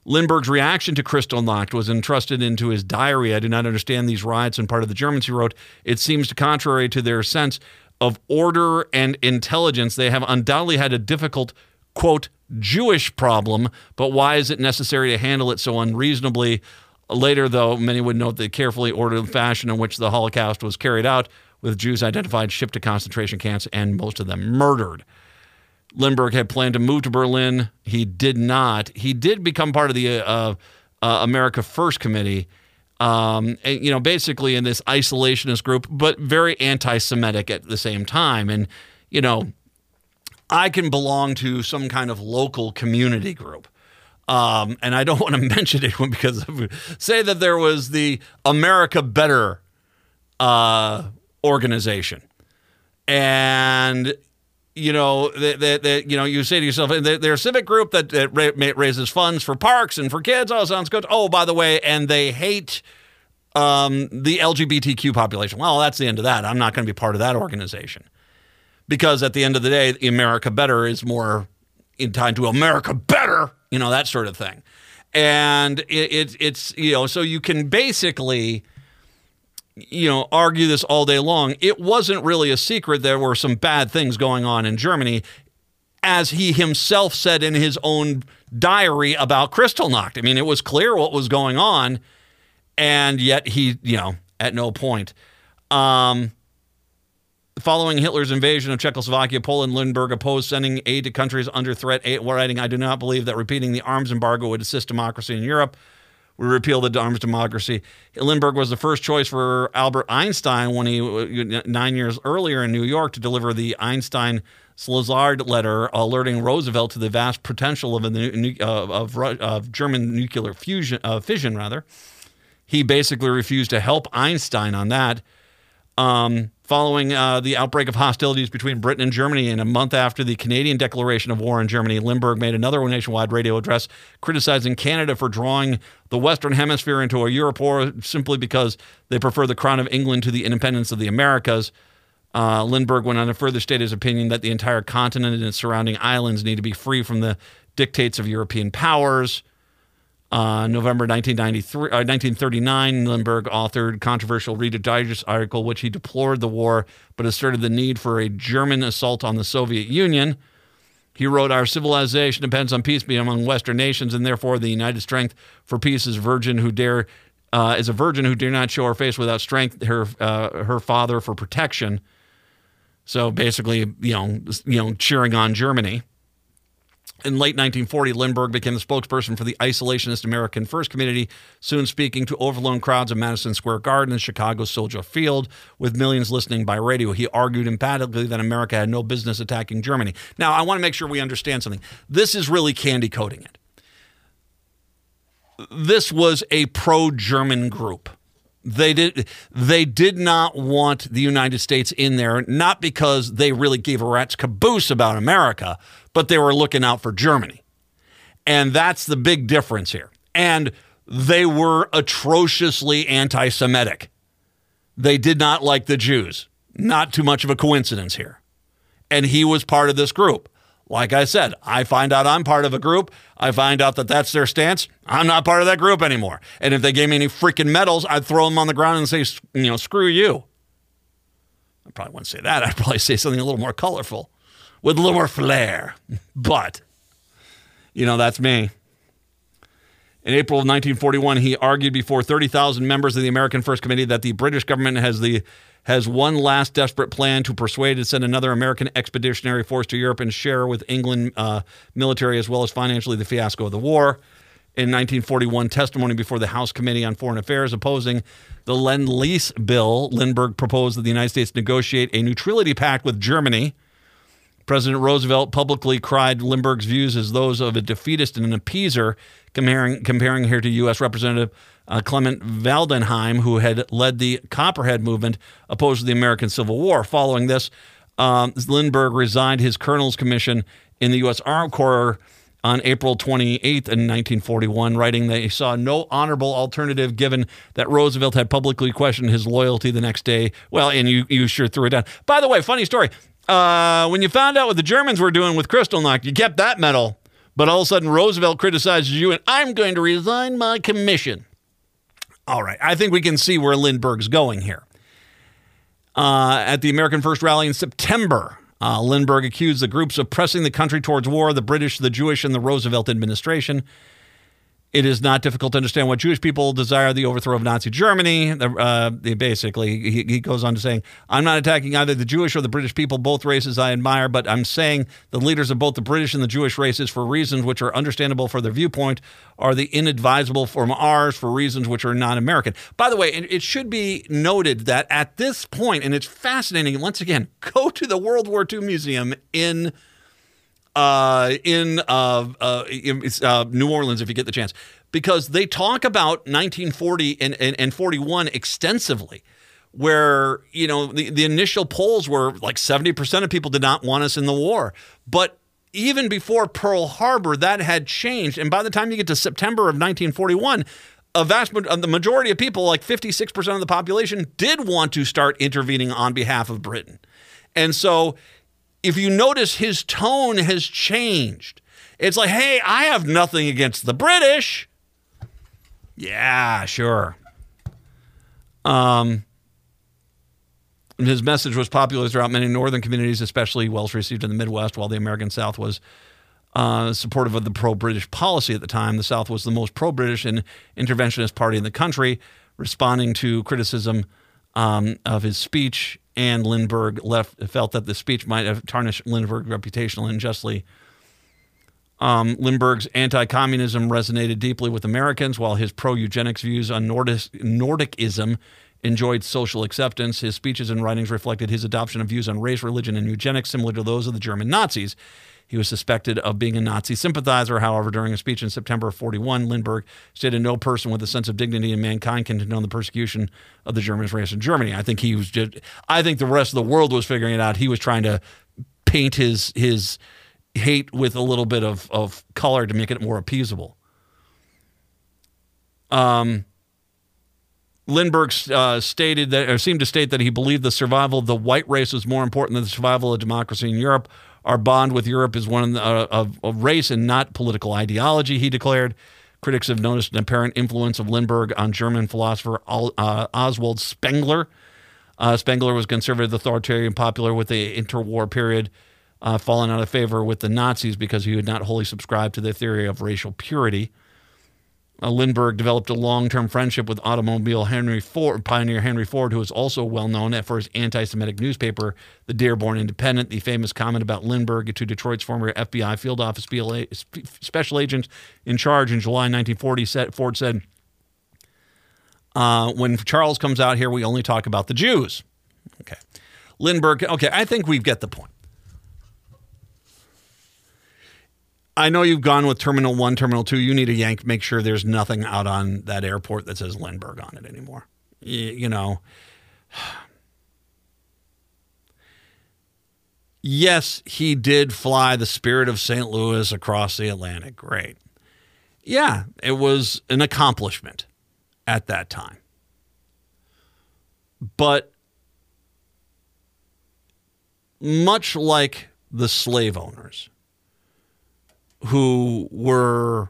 Lindbergh's reaction to Kristallnacht was entrusted into his diary. I do not understand these riots and part of the Germans, he wrote. It seems to contrary to their sense of order and intelligence. They have undoubtedly had a difficult, quote, Jewish problem, but why is it necessary to handle it so unreasonably? Later, though, many would note the carefully ordered fashion in which the Holocaust was carried out, with Jews identified, shipped to concentration camps, and most of them murdered. Lindbergh had planned to move to Berlin. He did not. He did become part of the uh, uh, America First Committee, um, and, you know, basically in this isolationist group, but very anti Semitic at the same time. And, you know, I can belong to some kind of local community group. Um, and I don't want to mention it because say that there was the America Better uh, organization. And you know that, that, that, you know you say to yourself they're a civic group that, that raises funds for parks and for kids oh sounds good. Oh by the way and they hate um, the lgbtq population. Well that's the end of that. I'm not going to be part of that organization. Because at the end of the day america better is more in time to america better you know that sort of thing. And it, it, it's you know so you can basically you know, argue this all day long. It wasn't really a secret there were some bad things going on in Germany, as he himself said in his own diary about Kristallnacht. I mean, it was clear what was going on, and yet he, you know, at no point. Um, following Hitler's invasion of Czechoslovakia, Poland, Lindbergh opposed sending aid to countries under threat, writing, I do not believe that repeating the arms embargo would assist democracy in Europe we repeal the arms democracy. Lindbergh was the first choice for Albert Einstein when he nine years earlier in New York to deliver the Einstein Szilard letter alerting Roosevelt to the vast potential of, the, uh, of, of German nuclear fusion, uh, fission. Rather, he basically refused to help Einstein on that. Um, following uh, the outbreak of hostilities between Britain and Germany. And a month after the Canadian declaration of war on Germany, Lindbergh made another nationwide radio address criticizing Canada for drawing the Western Hemisphere into a Europe war simply because they prefer the crown of England to the independence of the Americas. Uh, Lindbergh went on to further state his opinion that the entire continent and its surrounding islands need to be free from the dictates of European powers. Uh, November 1993, uh, 1939, Lindbergh authored controversial Reader Digest article, which he deplored the war but asserted the need for a German assault on the Soviet Union. He wrote, Our civilization depends on peace being among Western nations, and therefore the united strength for peace is virgin who dare uh, is a virgin who dare not show her face without strength, her uh, her father for protection. So basically, you know, you know, cheering on Germany. In late 1940, Lindbergh became the spokesperson for the isolationist American First Community, soon speaking to overflowing crowds of Madison Square Garden and Chicago's Soldier Field, with millions listening by radio. He argued emphatically that America had no business attacking Germany. Now, I want to make sure we understand something. This is really candy coating it. This was a pro German group. They did they did not want the United States in there, not because they really gave a rat's caboose about America, but they were looking out for Germany. And that's the big difference here. And they were atrociously anti Semitic. They did not like the Jews. Not too much of a coincidence here. And he was part of this group. Like I said, I find out I'm part of a group. I find out that that's their stance. I'm not part of that group anymore. And if they gave me any freaking medals, I'd throw them on the ground and say, you know, screw you. I probably wouldn't say that. I'd probably say something a little more colorful with a little more flair. But, you know, that's me. In April of 1941, he argued before 30,000 members of the American First Committee that the British government has the has one last desperate plan to persuade and send another American expeditionary force to Europe and share with England uh, military as well as financially the fiasco of the war. In 1941, testimony before the House Committee on Foreign Affairs opposing the Lend Lease bill, Lindbergh proposed that the United States negotiate a neutrality pact with Germany. President Roosevelt publicly cried Lindbergh's views as those of a defeatist and an appeaser, comparing, comparing her to U.S. Representative uh, Clement Vallandigham, who had led the Copperhead movement opposed to the American Civil War. Following this, um, Lindbergh resigned his colonel's commission in the U.S. Army Corps on April 28th in 1941, writing that he saw no honorable alternative given that Roosevelt had publicly questioned his loyalty the next day. Well, and you, you sure threw it down. By the way, funny story. Uh, when you found out what the Germans were doing with Kristallnacht, you kept that medal. But all of a sudden, Roosevelt criticizes you, and I'm going to resign my commission. All right. I think we can see where Lindbergh's going here. Uh, at the American First Rally in September, uh, Lindbergh accused the groups of pressing the country towards war the British, the Jewish, and the Roosevelt administration. It is not difficult to understand what Jewish people desire the overthrow of Nazi Germany. Uh, basically, he, he, goes on to saying, I'm not attacking either the Jewish or the British people, both races I admire, but I'm saying the leaders of both the British and the Jewish races, for reasons which are understandable for their viewpoint, are the inadvisable from ours for reasons which are non American. By the way, it, it should be noted that at this point, and it's fascinating, once again, go to the World War II Museum in uh, in, uh, uh, in uh, New Orleans if you get the chance, because they talk about 1940 and, and, and 41 extensively. Where, you know, the, the initial polls were like 70% of people did not want us in the war. But even before Pearl Harbor, that had changed. And by the time you get to September of 1941, a vast the majority of people, like 56% of the population, did want to start intervening on behalf of Britain. And so if you notice, his tone has changed. It's like, hey, I have nothing against the British. Yeah, sure. Um, his message was popular throughout many northern communities, especially well received in the Midwest, while the American South was uh, supportive of the pro British policy at the time. The South was the most pro British and interventionist party in the country, responding to criticism um, of his speech and Lindbergh left felt that the speech might have tarnished Lindbergh's reputation unjustly. Um, Lindbergh's anti-communism resonated deeply with Americans, while his pro-eugenics views on Nordic, Nordicism enjoyed social acceptance. His speeches and writings reflected his adoption of views on race, religion, and eugenics similar to those of the German Nazis. He was suspected of being a Nazi sympathizer. However, during a speech in September of 41, Lindbergh stated no person with a sense of dignity in mankind can condone the persecution of the Germans race in Germany. I think he was just, I think the rest of the world was figuring it out. He was trying to paint his, his hate with a little bit of, of color to make it more appeasable. Um, Lindbergh uh, stated that, or seemed to state that he believed the survival of the white race was more important than the survival of democracy in Europe. Our bond with Europe is one uh, of, of race and not political ideology, he declared. Critics have noticed an apparent influence of Lindbergh on German philosopher uh, Oswald Spengler. Uh, Spengler was conservative, authoritarian, popular with the interwar period uh, out of favor with the Nazis because he would not wholly subscribe to their theory of racial purity. Uh, Lindbergh developed a long-term friendship with automobile Henry Ford, pioneer Henry Ford, who is also well known for his anti-Semitic newspaper, the Dearborn Independent. The famous comment about Lindbergh to Detroit's former FBI field office special agent in charge in July 1940 Ford said, uh, "When Charles comes out here, we only talk about the Jews." Okay, Lindbergh. Okay, I think we've get the point. I know you've gone with Terminal One, Terminal Two. You need to yank, make sure there's nothing out on that airport that says Lindbergh on it anymore. You, you know. Yes, he did fly the Spirit of St. Louis across the Atlantic. Great. Yeah, it was an accomplishment at that time. But much like the slave owners, who were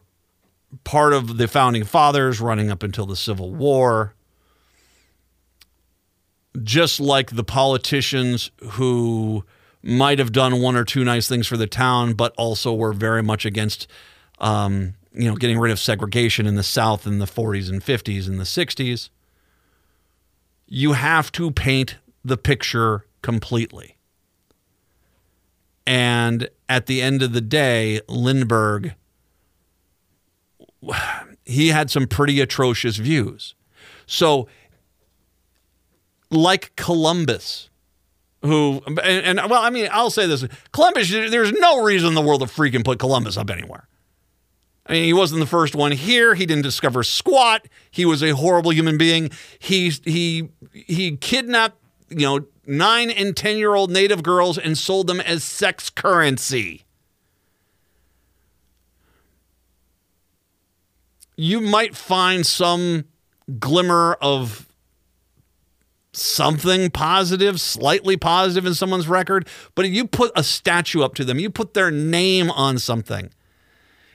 part of the founding fathers running up until the Civil War. Just like the politicians who might have done one or two nice things for the town, but also were very much against, um, you know, getting rid of segregation in the South in the 40s and 50s and the 60s. You have to paint the picture completely. And at the end of the day, Lindbergh, he had some pretty atrocious views. So, like Columbus, who, and, and, well, I mean, I'll say this Columbus, there's no reason in the world to freaking put Columbus up anywhere. I mean, he wasn't the first one here. He didn't discover squat. He was a horrible human being. He he he kidnapped, you know, nine and 10 year old native girls and sold them as sex currency. You might find some glimmer of something positive, slightly positive in someone's record, but if you put a statue up to them, you put their name on something,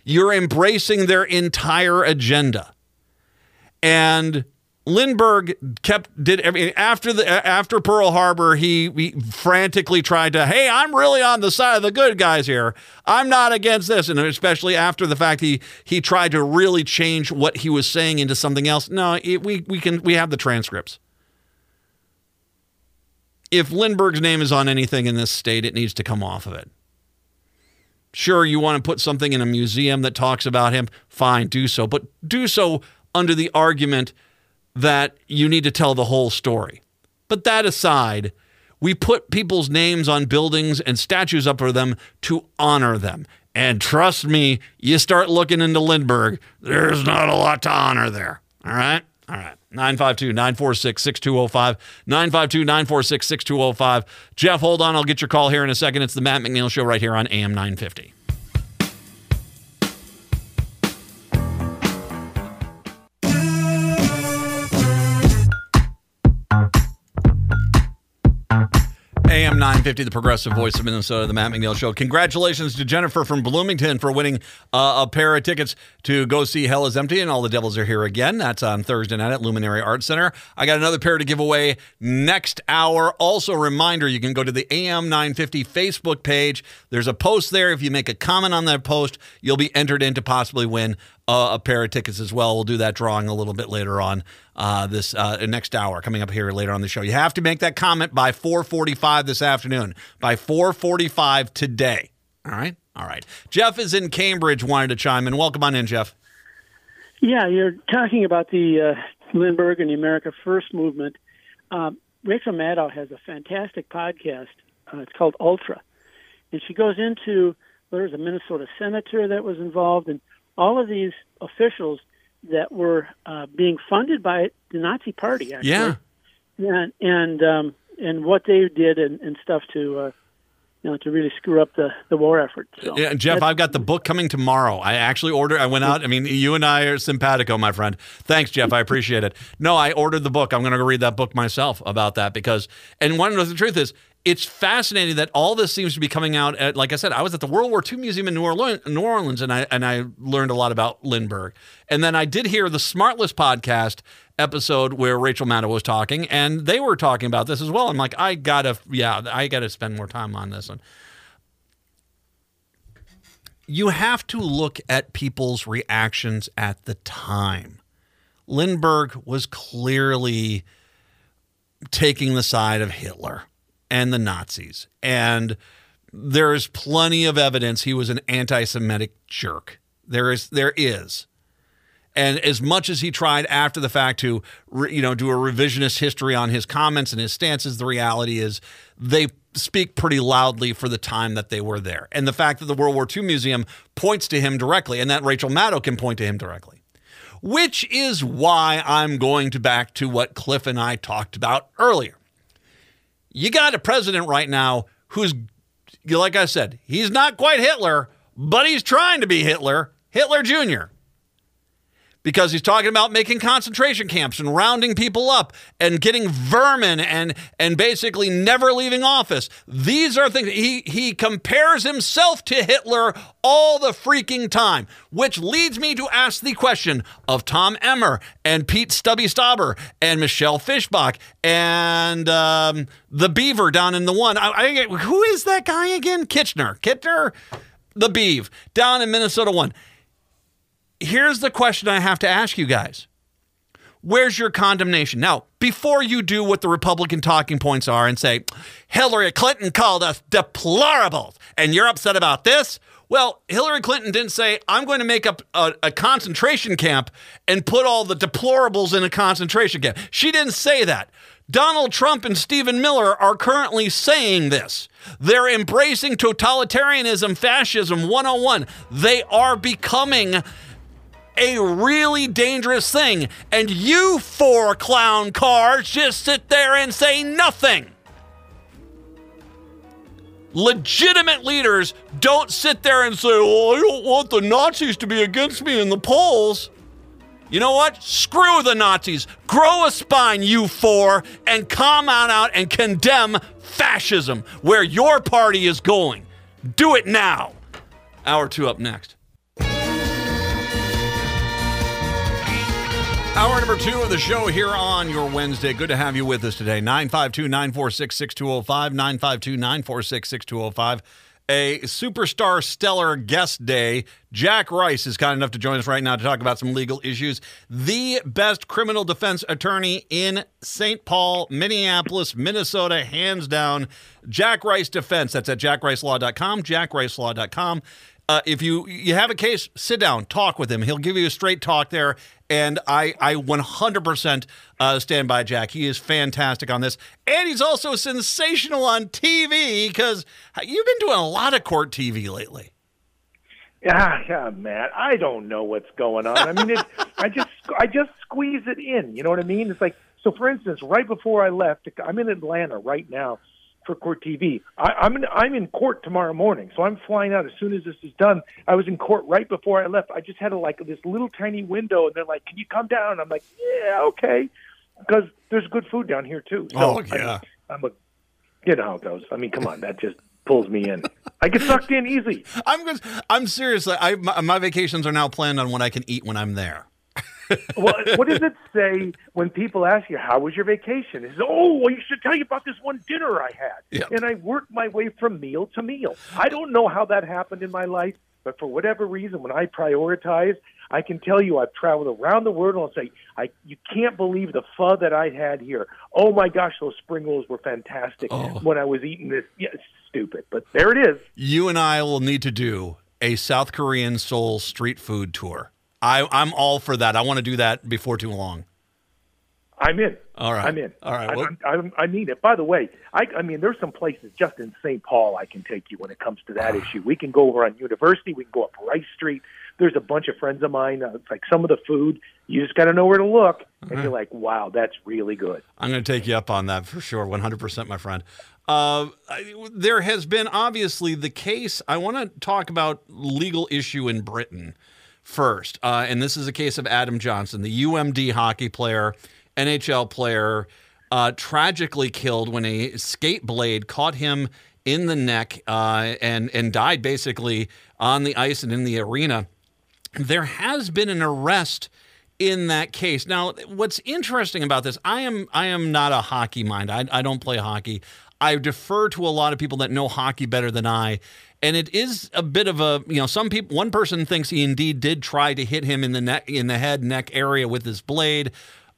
you're embracing their entire agenda. And Lindbergh kept did every after the after Pearl Harbor. He, he frantically tried to, hey, I'm really on the side of the good guys here. I'm not against this, and especially after the fact he he tried to really change what he was saying into something else. No, it, we we can we have the transcripts. If Lindbergh's name is on anything in this state, it needs to come off of it. Sure, you want to put something in a museum that talks about him, fine, do so, but do so under the argument that you need to tell the whole story. But that aside, we put people's names on buildings and statues up for them to honor them. And trust me, you start looking into Lindbergh, there's not a lot to honor there. All right? All right. 952 946 6205. 952 946 6205. Jeff, hold on. I'll get your call here in a second. It's the Matt McNeil Show right here on AM 950. AM 950, the progressive voice of Minnesota, the Matt McNeil Show. Congratulations to Jennifer from Bloomington for winning uh, a pair of tickets to go see Hell is Empty and All the Devils Are Here Again. That's on Thursday night at Luminary Arts Center. I got another pair to give away next hour. Also, reminder you can go to the AM 950 Facebook page. There's a post there. If you make a comment on that post, you'll be entered in to possibly win uh, a pair of tickets as well. We'll do that drawing a little bit later on uh, this uh, next hour coming up here later on the show. You have to make that comment by 4:45 this afternoon. By 4:45 today. All right. All right. Jeff is in Cambridge. Wanted to chime in. Welcome on in, Jeff. Yeah, you're talking about the uh, Lindbergh and the America First movement. Um, Rachel Maddow has a fantastic podcast. Uh, it's called Ultra, and she goes into there's a Minnesota senator that was involved and all of these officials that were uh, being funded by the Nazi Party. Actually. Yeah, and and um, and what they did and, and stuff to. Uh, you know, to really screw up the, the war effort. So yeah, Jeff, I've got the book coming tomorrow. I actually ordered. I went out. I mean, you and I are simpatico, my friend. Thanks, Jeff. I appreciate it. No, I ordered the book. I'm going to go read that book myself about that because. And one of the truth is, it's fascinating that all this seems to be coming out at like I said, I was at the World War II Museum in New Orleans, New Orleans and I and I learned a lot about Lindbergh. And then I did hear the Smartless podcast episode where Rachel Maddow was talking, and they were talking about this as well. I'm like, I gotta yeah, I gotta spend more time on this one. you have to look at people's reactions at the time. Lindbergh was clearly taking the side of Hitler and the Nazis. And there is plenty of evidence he was an anti-Semitic jerk. There is there is. And as much as he tried after the fact to, you know, do a revisionist history on his comments and his stances, the reality is they speak pretty loudly for the time that they were there. And the fact that the World War II Museum points to him directly and that Rachel Maddow can point to him directly. Which is why I'm going to back to what Cliff and I talked about earlier. You got a president right now who's, like I said, he's not quite Hitler, but he's trying to be Hitler, Hitler Jr because he's talking about making concentration camps and rounding people up and getting vermin and and basically never leaving office. These are things he he compares himself to Hitler all the freaking time, which leads me to ask the question of Tom Emmer and Pete Stubby Stauber and Michelle Fischbach and um, the Beaver down in the one. I, I, who is that guy again? Kitchener, Kitchener, the Beav down in Minnesota one here's the question I have to ask you guys. Where's your condemnation? Now, before you do what the Republican talking points are and say, Hillary Clinton called us deplorables and you're upset about this, well, Hillary Clinton didn't say, I'm going to make up a, a, concentration camp and put all the deplorables in a concentration camp. She didn't say that. Donald Trump and Stephen Miller are currently saying this. They're embracing totalitarianism, fascism 101. They are becoming a really dangerous thing. And you four clown cars just sit there and say nothing. Legitimate leaders don't sit there and say, Oh, I don't want the Nazis to be against me in the polls. You know what? Screw the Nazis. Grow a spine, you four, and come on out and condemn fascism where your party is going. Do it now. Hour two up next. Hour number two of the show here on your Wednesday. Good to have you with us today. 952 946 6205. 952 946 6205. A superstar stellar guest day. Jack Rice is kind enough to join us right now to talk about some legal issues. The best criminal defense attorney in St. Paul, Minneapolis, Minnesota, hands down. Jack Rice Defense. That's at jackricelaw.com. Jackricelaw.com. Uh, if you you have a case, sit down, talk with him. He'll give you a straight talk there, and I I 100% uh, stand by Jack. He is fantastic on this, and he's also sensational on TV because you've been doing a lot of court TV lately. Yeah, yeah, Matt. I don't know what's going on. I mean, it, I just I just squeeze it in. You know what I mean? It's like so. For instance, right before I left, I'm in Atlanta right now for Court TV. I, I'm in, I'm in court tomorrow morning, so I'm flying out as soon as this is done. I was in court right before I left. I just had a, like this little tiny window, and they're like, "Can you come down?" I'm like, "Yeah, okay," because there's good food down here too. So oh yeah, I, I'm a, you know how it goes. I mean, come on, that just pulls me in. I get sucked in easy. I'm just, I'm seriously. I my, my vacations are now planned on what I can eat when I'm there well, what does it say when people ask you, "How was your vacation?" It's, "Oh, well, you should tell you about this one dinner I had." Yep. And I worked my way from meal to meal. I don't know how that happened in my life, but for whatever reason, when I prioritize, I can tell you I've traveled around the world and I'll say, I you can't believe the pho that I had here. Oh my gosh, those spring rolls were fantastic oh. when I was eating this. Yeah, stupid, but there it is. You and I will need to do a South Korean Seoul street food tour. I, I'm all for that. I want to do that before too long. I'm in. All right. I'm in. All right. Well, I, I, I mean it. By the way, I, I mean there's some places just in St. Paul I can take you when it comes to that uh, issue. We can go over on University. We can go up Rice Street. There's a bunch of friends of mine. Uh, it's like some of the food. You just got to know where to look, and uh-huh. you're like, wow, that's really good. I'm going to take you up on that for sure, 100%, my friend. Uh, there has been obviously the case. I want to talk about legal issue in Britain first. Uh, and this is a case of Adam Johnson, the UMD hockey player, NHL player, uh, tragically killed when a skate blade caught him in the neck uh, and and died basically on the ice and in the arena. There has been an arrest in that case. Now, what's interesting about this, I am I am not a hockey mind. I, I don't play hockey. I defer to a lot of people that know hockey better than I. And it is a bit of a, you know, some people, one person thinks he indeed did try to hit him in the neck, in the head, neck area with his blade.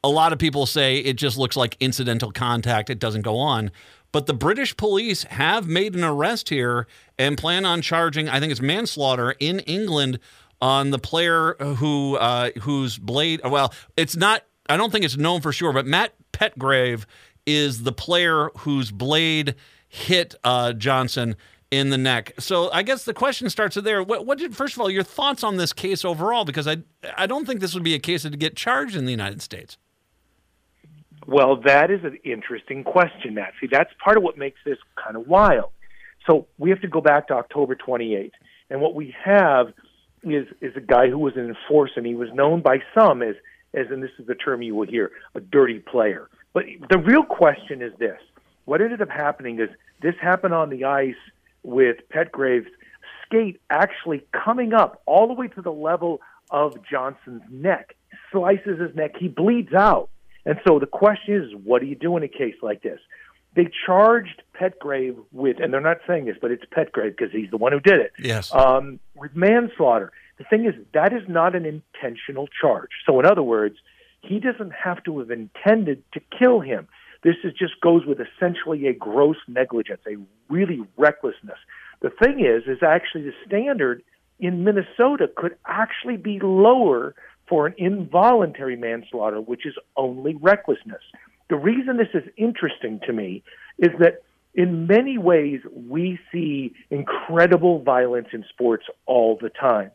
A lot of people say it just looks like incidental contact. It doesn't go on. But the British police have made an arrest here and plan on charging, I think it's manslaughter in England on the player who uh, whose blade. Well, it's not. I don't think it's known for sure, but Matt Petgrave is the player whose blade hit uh, Johnson in the neck. So I guess the question starts there. What, what, did first of all your thoughts on this case overall? Because I I don't think this would be a case to get charged in the United States. Well, that is an interesting question, Matt. See, that's part of what makes this kind of wild. So we have to go back to October 28th, and what we have is is a guy who was an enforcer, and he was known by some as as, and this is the term you will hear, a dirty player. But the real question is this: What ended up happening is this happened on the ice with Petgrave's skate actually coming up all the way to the level of Johnson's neck, slices his neck, he bleeds out. And so the question is, what do you do in a case like this? They charged Petgrave with, and they're not saying this, but it's Petgrave because he's the one who did it. Yes. Um, with manslaughter. The thing is, that is not an intentional charge. So, in other words, he doesn't have to have intended to kill him. This is just goes with essentially a gross negligence, a really recklessness. The thing is, is actually the standard in Minnesota could actually be lower for an involuntary manslaughter, which is only recklessness. The reason this is interesting to me is that in many ways we see incredible violence in sports all the time.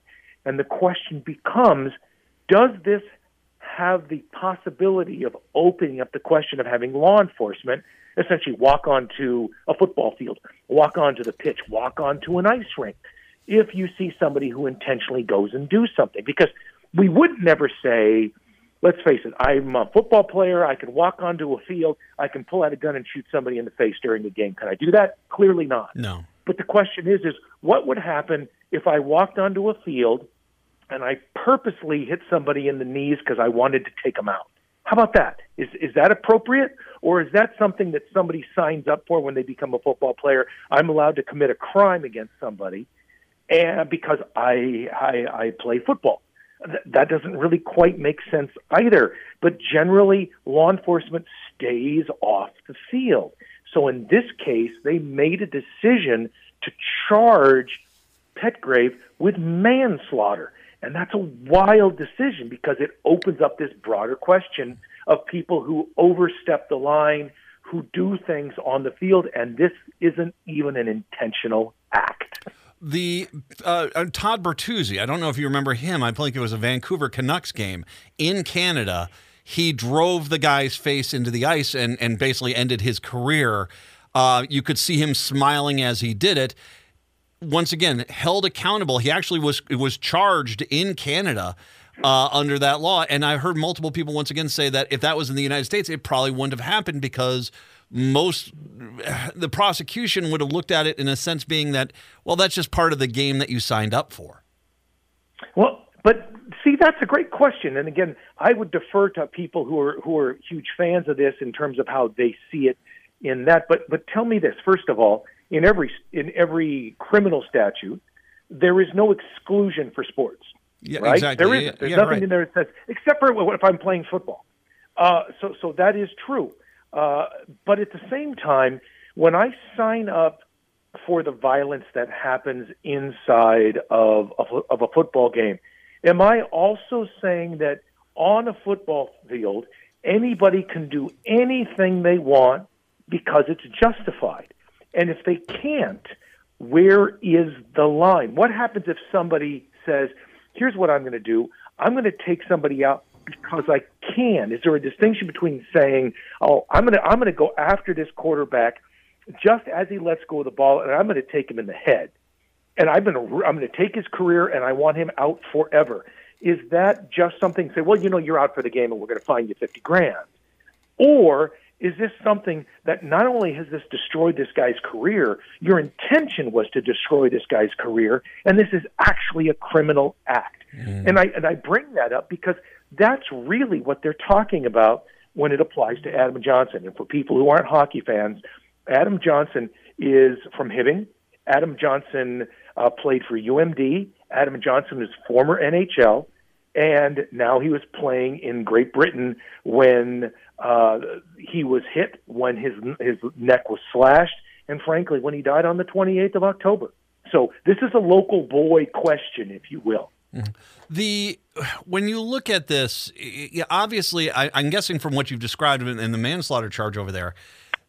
And the question becomes does this have the possibility of opening up the question of having law enforcement essentially walk onto a football field, walk onto the pitch, walk onto an ice rink if you see somebody who intentionally goes and do something? Because we would never say, let's face it, I'm a football player. I can walk onto a field. I can pull out a gun and shoot somebody in the face during the game. Can I do that? Clearly not. No. But the question is, is what would happen if I walked onto a field and I purposely hit somebody in the knees because I wanted to take them out? How about that? Is is that appropriate, or is that something that somebody signs up for when they become a football player? I'm allowed to commit a crime against somebody, and because I I, I play football that doesn't really quite make sense either. But generally, law enforcement stays off the field. So in this case, they made a decision to charge Petgrave with manslaughter. And that's a wild decision because it opens up this broader question of people who overstep the line, who do things on the field, and this isn't even an intentional act the uh, uh, Todd Bertuzzi. I don't know if you remember him. I think it was a Vancouver Canucks game in Canada. He drove the guy's face into the ice and and basically ended his career. Uh, you could see him smiling as he did it. Once again, held accountable. He actually was was charged in Canada. Uh, under that law. And I heard multiple people once again say that if that was in the United States, it probably wouldn't have happened because most the prosecution would have looked at it in a sense being that well that's just part of the game that you signed up for. Well but see that's a great question. And again i would defer to people who are who are huge fans of this in terms of how they see it in that. But but tell me this. First of all in every in every criminal statute there is no exclusion for sports yeah, right? exactly. there isn't. There's yeah, nothing right. in there that says except for what if i'm playing football. Uh, so so that is true uh, but at the same time, when I sign up for the violence that happens inside of, of, of a football game, am I also saying that on a football field, anybody can do anything they want because it's justified? And if they can't, where is the line? What happens if somebody says, here's what I'm going to do. I'm going to take somebody out because I can. Is there a distinction between saying, "Oh, I'm going to I'm going to go after this quarterback just as he lets go of the ball, and I'm going to take him in the head, and I'm going to I'm going to take his career, and I want him out forever." Is that just something? Say, well, you know, you're out for the game, and we're going to fine you fifty grand, or is this something that not only has this destroyed this guy's career, your intention was to destroy this guy's career, and this is actually a criminal act. Mm. And I and I bring that up because that's really what they're talking about when it applies to Adam Johnson. And for people who aren't hockey fans, Adam Johnson is from Hibbing. Adam Johnson uh, played for UMD. Adam Johnson is former NHL, and now he was playing in Great Britain when uh, he was hit, when his his neck was slashed, and frankly, when he died on the 28th of October. So this is a local boy question, if you will. The when you look at this, obviously, I, I'm guessing from what you've described in, in the manslaughter charge over there,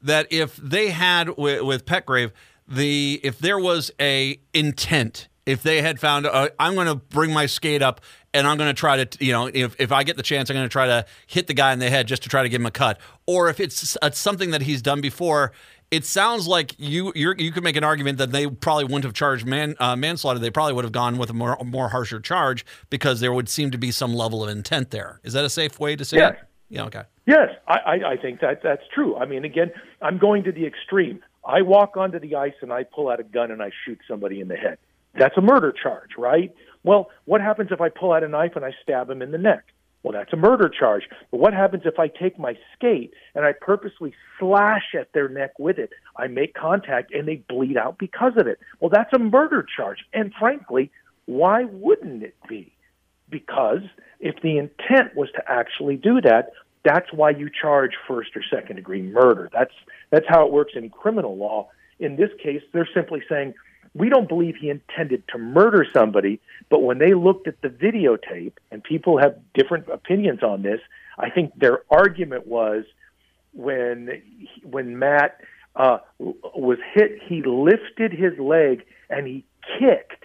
that if they had with, with Petgrave, the if there was a intent, if they had found, uh, I'm going to bring my skate up and I'm going to try to, you know, if, if I get the chance, I'm going to try to hit the guy in the head just to try to give him a cut, or if it's, it's something that he's done before. It sounds like you you're, you could make an argument that they probably wouldn't have charged man, uh, manslaughter. They probably would have gone with a more more harsher charge because there would seem to be some level of intent there. Is that a safe way to say Yes. it? Yeah. Okay. Yes, I, I, I think that that's true. I mean, again, I'm going to the extreme. I walk onto the ice and I pull out a gun and I shoot somebody in the head. That's a murder charge, right? Well, what happens if I pull out a knife and I stab him in the neck? Well, that's a murder charge. But what happens if I take my skate and I purposely slash at their neck with it? I make contact and they bleed out because of it. Well, that's a murder charge. And frankly, why wouldn't it be? because if the intent was to actually do that, that's why you charge first or second degree murder. That's that's how it works in criminal law. In this case, they're simply saying we don't believe he intended to murder somebody, but when they looked at the videotape and people have different opinions on this, I think their argument was when when Matt uh, was hit, he lifted his leg and he kicked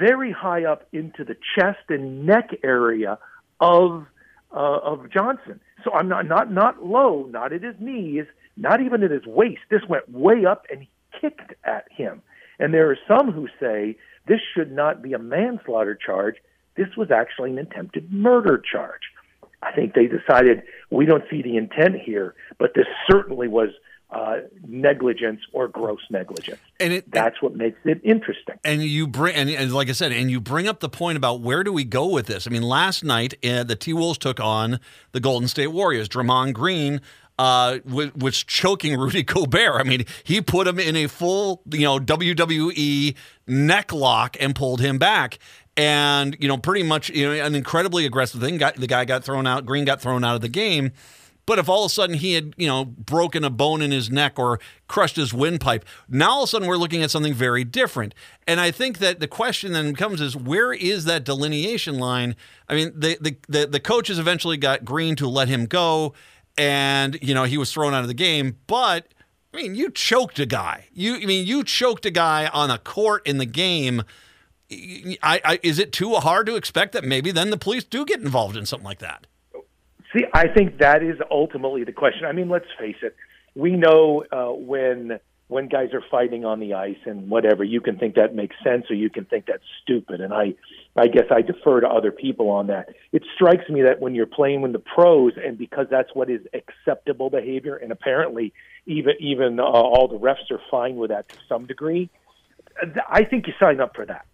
very high up into the chest and neck area of uh, of Johnson. So I'm not not not low, not at his knees, not even at his waist. This went way up and he kicked at him. And there are some who say this should not be a manslaughter charge. This was actually an attempted murder charge. I think they decided we don't see the intent here, but this certainly was uh, negligence or gross negligence. And it That's what makes it interesting. and you bring and, and like I said, and you bring up the point about where do we go with this? I mean, last night uh, the T Wolves took on the Golden State Warriors. Draymond Green uh, was, choking Rudy Gobert. I mean, he put him in a full, you know, WWE neck lock and pulled him back. And you know, pretty much, you know, an incredibly aggressive thing. Got the guy got thrown out. Green got thrown out of the game. But if all of a sudden he had, you know, broken a bone in his neck or crushed his windpipe, now all of a sudden we're looking at something very different. And I think that the question then comes is where is that delineation line? I mean, the the the, the coaches eventually got Green to let him go, and you know he was thrown out of the game. But I mean, you choked a guy. You I mean, you choked a guy on a court in the game. I, I is it too hard to expect that maybe then the police do get involved in something like that? See, I think that is ultimately the question. I mean, let's face it. We know uh, when when guys are fighting on the ice and whatever, you can think that makes sense or you can think that's stupid. And I, I guess I defer to other people on that. It strikes me that when you're playing with the pros, and because that's what is acceptable behavior, and apparently even even uh, all the refs are fine with that to some degree. I think you sign up for that.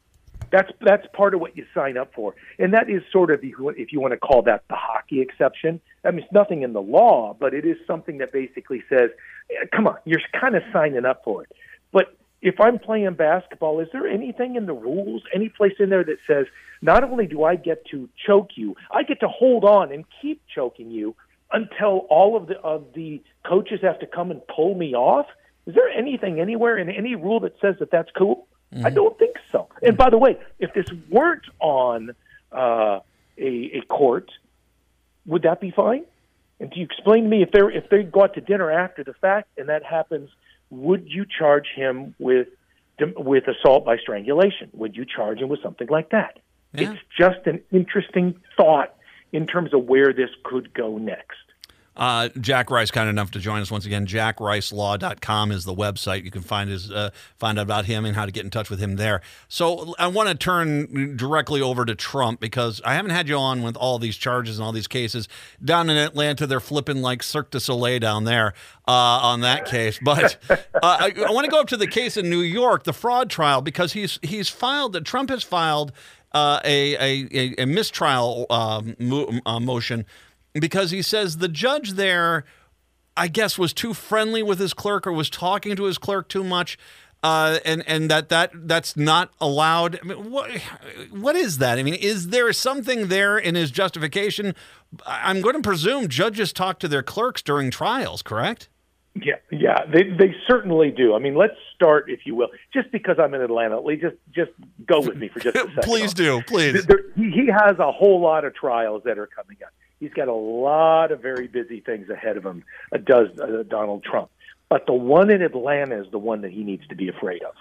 That's that's part of what you sign up for, and that is sort of if you want to call that the hockey exception. I mean, it's nothing in the law, but it is something that basically says, eh, "Come on, you're kind of signing up for it." But if I'm playing basketball, is there anything in the rules, any place in there that says not only do I get to choke you, I get to hold on and keep choking you until all of the of the coaches have to come and pull me off? Is there anything anywhere in any rule that says that that's cool? I don't think so. And by the way, if this weren't on uh, a, a court, would that be fine? And do you explain to me if they if they go out to dinner after the fact and that happens, would you charge him with with assault by strangulation? Would you charge him with something like that? Yeah. It's just an interesting thought in terms of where this could go next. Uh, Jack Rice, kind enough to join us once again. JackRiceLaw.com is the website. You can find his uh, find out about him and how to get in touch with him there. So I want to turn directly over to Trump because I haven't had you on with all these charges and all these cases down in Atlanta. They're flipping like Cirque du Soleil down there uh, on that case. But uh, I, I want to go up to the case in New York, the fraud trial, because he's he's filed that Trump has filed uh, a, a a mistrial um, mo- uh, motion because he says the judge there I guess, was too friendly with his clerk or was talking to his clerk too much. Uh, and and that that that's not allowed. I mean, what what is that? I mean, is there something there in his justification? I'm going to presume judges talk to their clerks during trials, correct? Yeah, yeah, they they certainly do. I mean, let's start, if you will, just because I'm in Atlanta. Lee, just just go with me for just a second. please do, please. There, he, he has a whole lot of trials that are coming up. He's got a lot of very busy things ahead of him. Uh, does uh, Donald Trump? But the one in Atlanta is the one that he needs to be afraid of.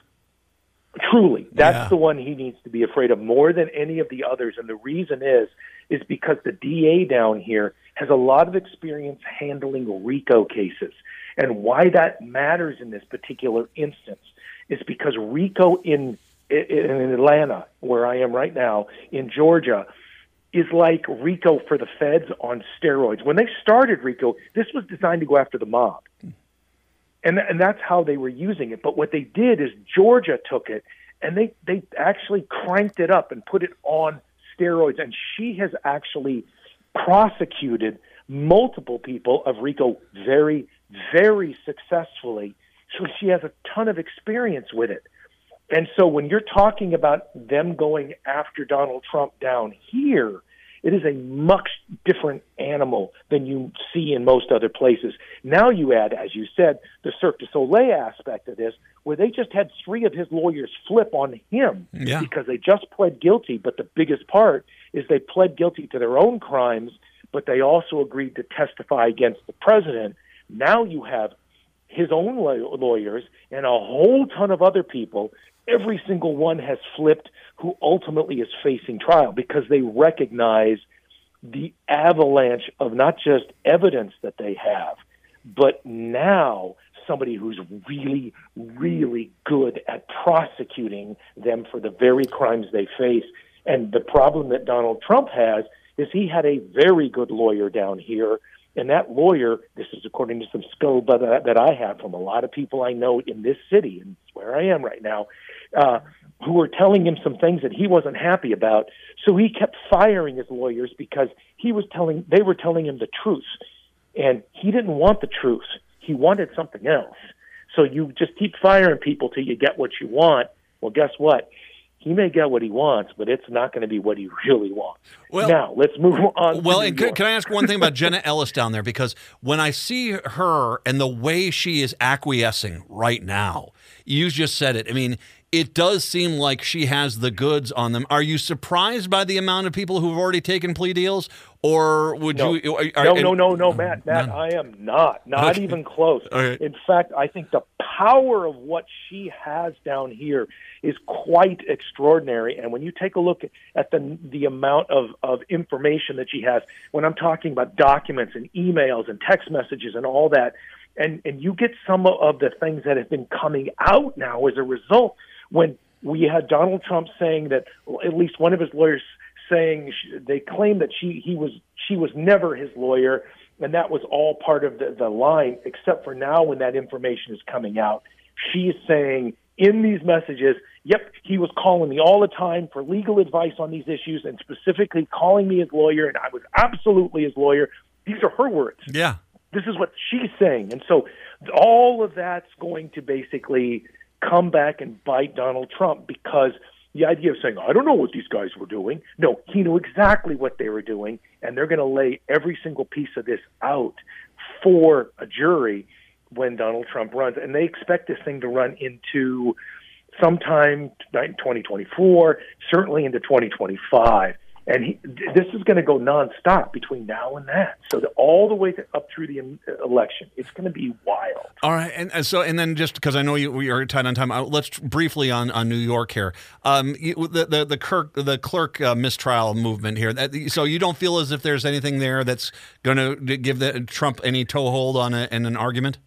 Truly, that's Yeah. the one he needs to be afraid of more than any of the others. And the reason is, is because the DA down here has a lot of experience handling RICO cases. And why that matters in this particular instance is because RICO in in Atlanta, where I am right now, in Georgia, is like RICO for the feds on steroids. When they started RICO, this was designed to go after the mob. And, and that's how they were using it. But what they did is Georgia took it and they, they actually cranked it up and put it on steroids. And she has actually prosecuted multiple people of RICO very, very successfully. So she has a ton of experience with it. And so when you're talking about them going after Donald Trump down here, it is a much different animal than you see in most other places. Now you add, as you said, the Cirque du Soleil aspect of this, where they just had three of his lawyers flip on him Yeah. because they just pled guilty. But the biggest part is they pled guilty to their own crimes, but they also agreed to testify against the president. Now you have his own lawyers and a whole ton of other people. Every single one has flipped who ultimately is facing trial because they recognize the avalanche of not just evidence that they have, but now somebody who's really, really good at prosecuting them for the very crimes they face. And the problem that Donald Trump has is he had a very good lawyer down here. And that lawyer, this is according to some skill that, that I have from a lot of people I know in this city, and it's where I am right now, uh, who were telling him some things that he wasn't happy about. So he kept firing his lawyers because he was telling they were telling him the truth, and he didn't want the truth. He wanted something else. So you just keep firing people till you get what you want. Well, guess what? He may get what he wants, but it's not going to be what he really wants. Well- now let's move on. Well, and can, can I ask one thing about Jenna Ellis down there? Because when I see her and the way she is acquiescing right now, you just said it. I mean, it does seem like she has the goods on them. Are you surprised by the amount of people who've already taken plea deals, or would No. you? Are, are- no, no, no, no, Matt. Matt, None. I am not. Not Okay. even close. Okay. In fact, I think the power of what she has down here is quite extraordinary. And when you take a look at the the amount of, of information that she has, when I'm talking about documents and emails and text messages and all that, and and you get some of the things that have been coming out now as a result when we had Donald Trump saying that at least one of his lawyers saying sh- they claim that she he was she was never his lawyer and that was all part of the, the line except for now when that information is coming out she is saying in these messages yep he was calling me all the time for legal advice on these issues and specifically calling me his lawyer and I was absolutely his lawyer these are her words yeah. this is what she's saying. And so all of that's going to basically come back and bite Donald Trump because the idea of saying, I don't know what these guys were doing. No, he knew exactly what they were doing, and they're going to lay every single piece of this out for a jury when Donald Trump runs. And they expect this thing to run into sometime in 2024, certainly into 2025. And he, this is going to go nonstop between now and that. So the, all the way to, up through the election, it's going to be wild. All right, and, and so and then just because I know you we are tight on time, uh, let's briefly on, on New York here. Um, you, the the the clerk the clerk uh, mistrial movement here. That, so you don't feel as if there's anything there that's going to give the, Trump any toehold on a, in an argument.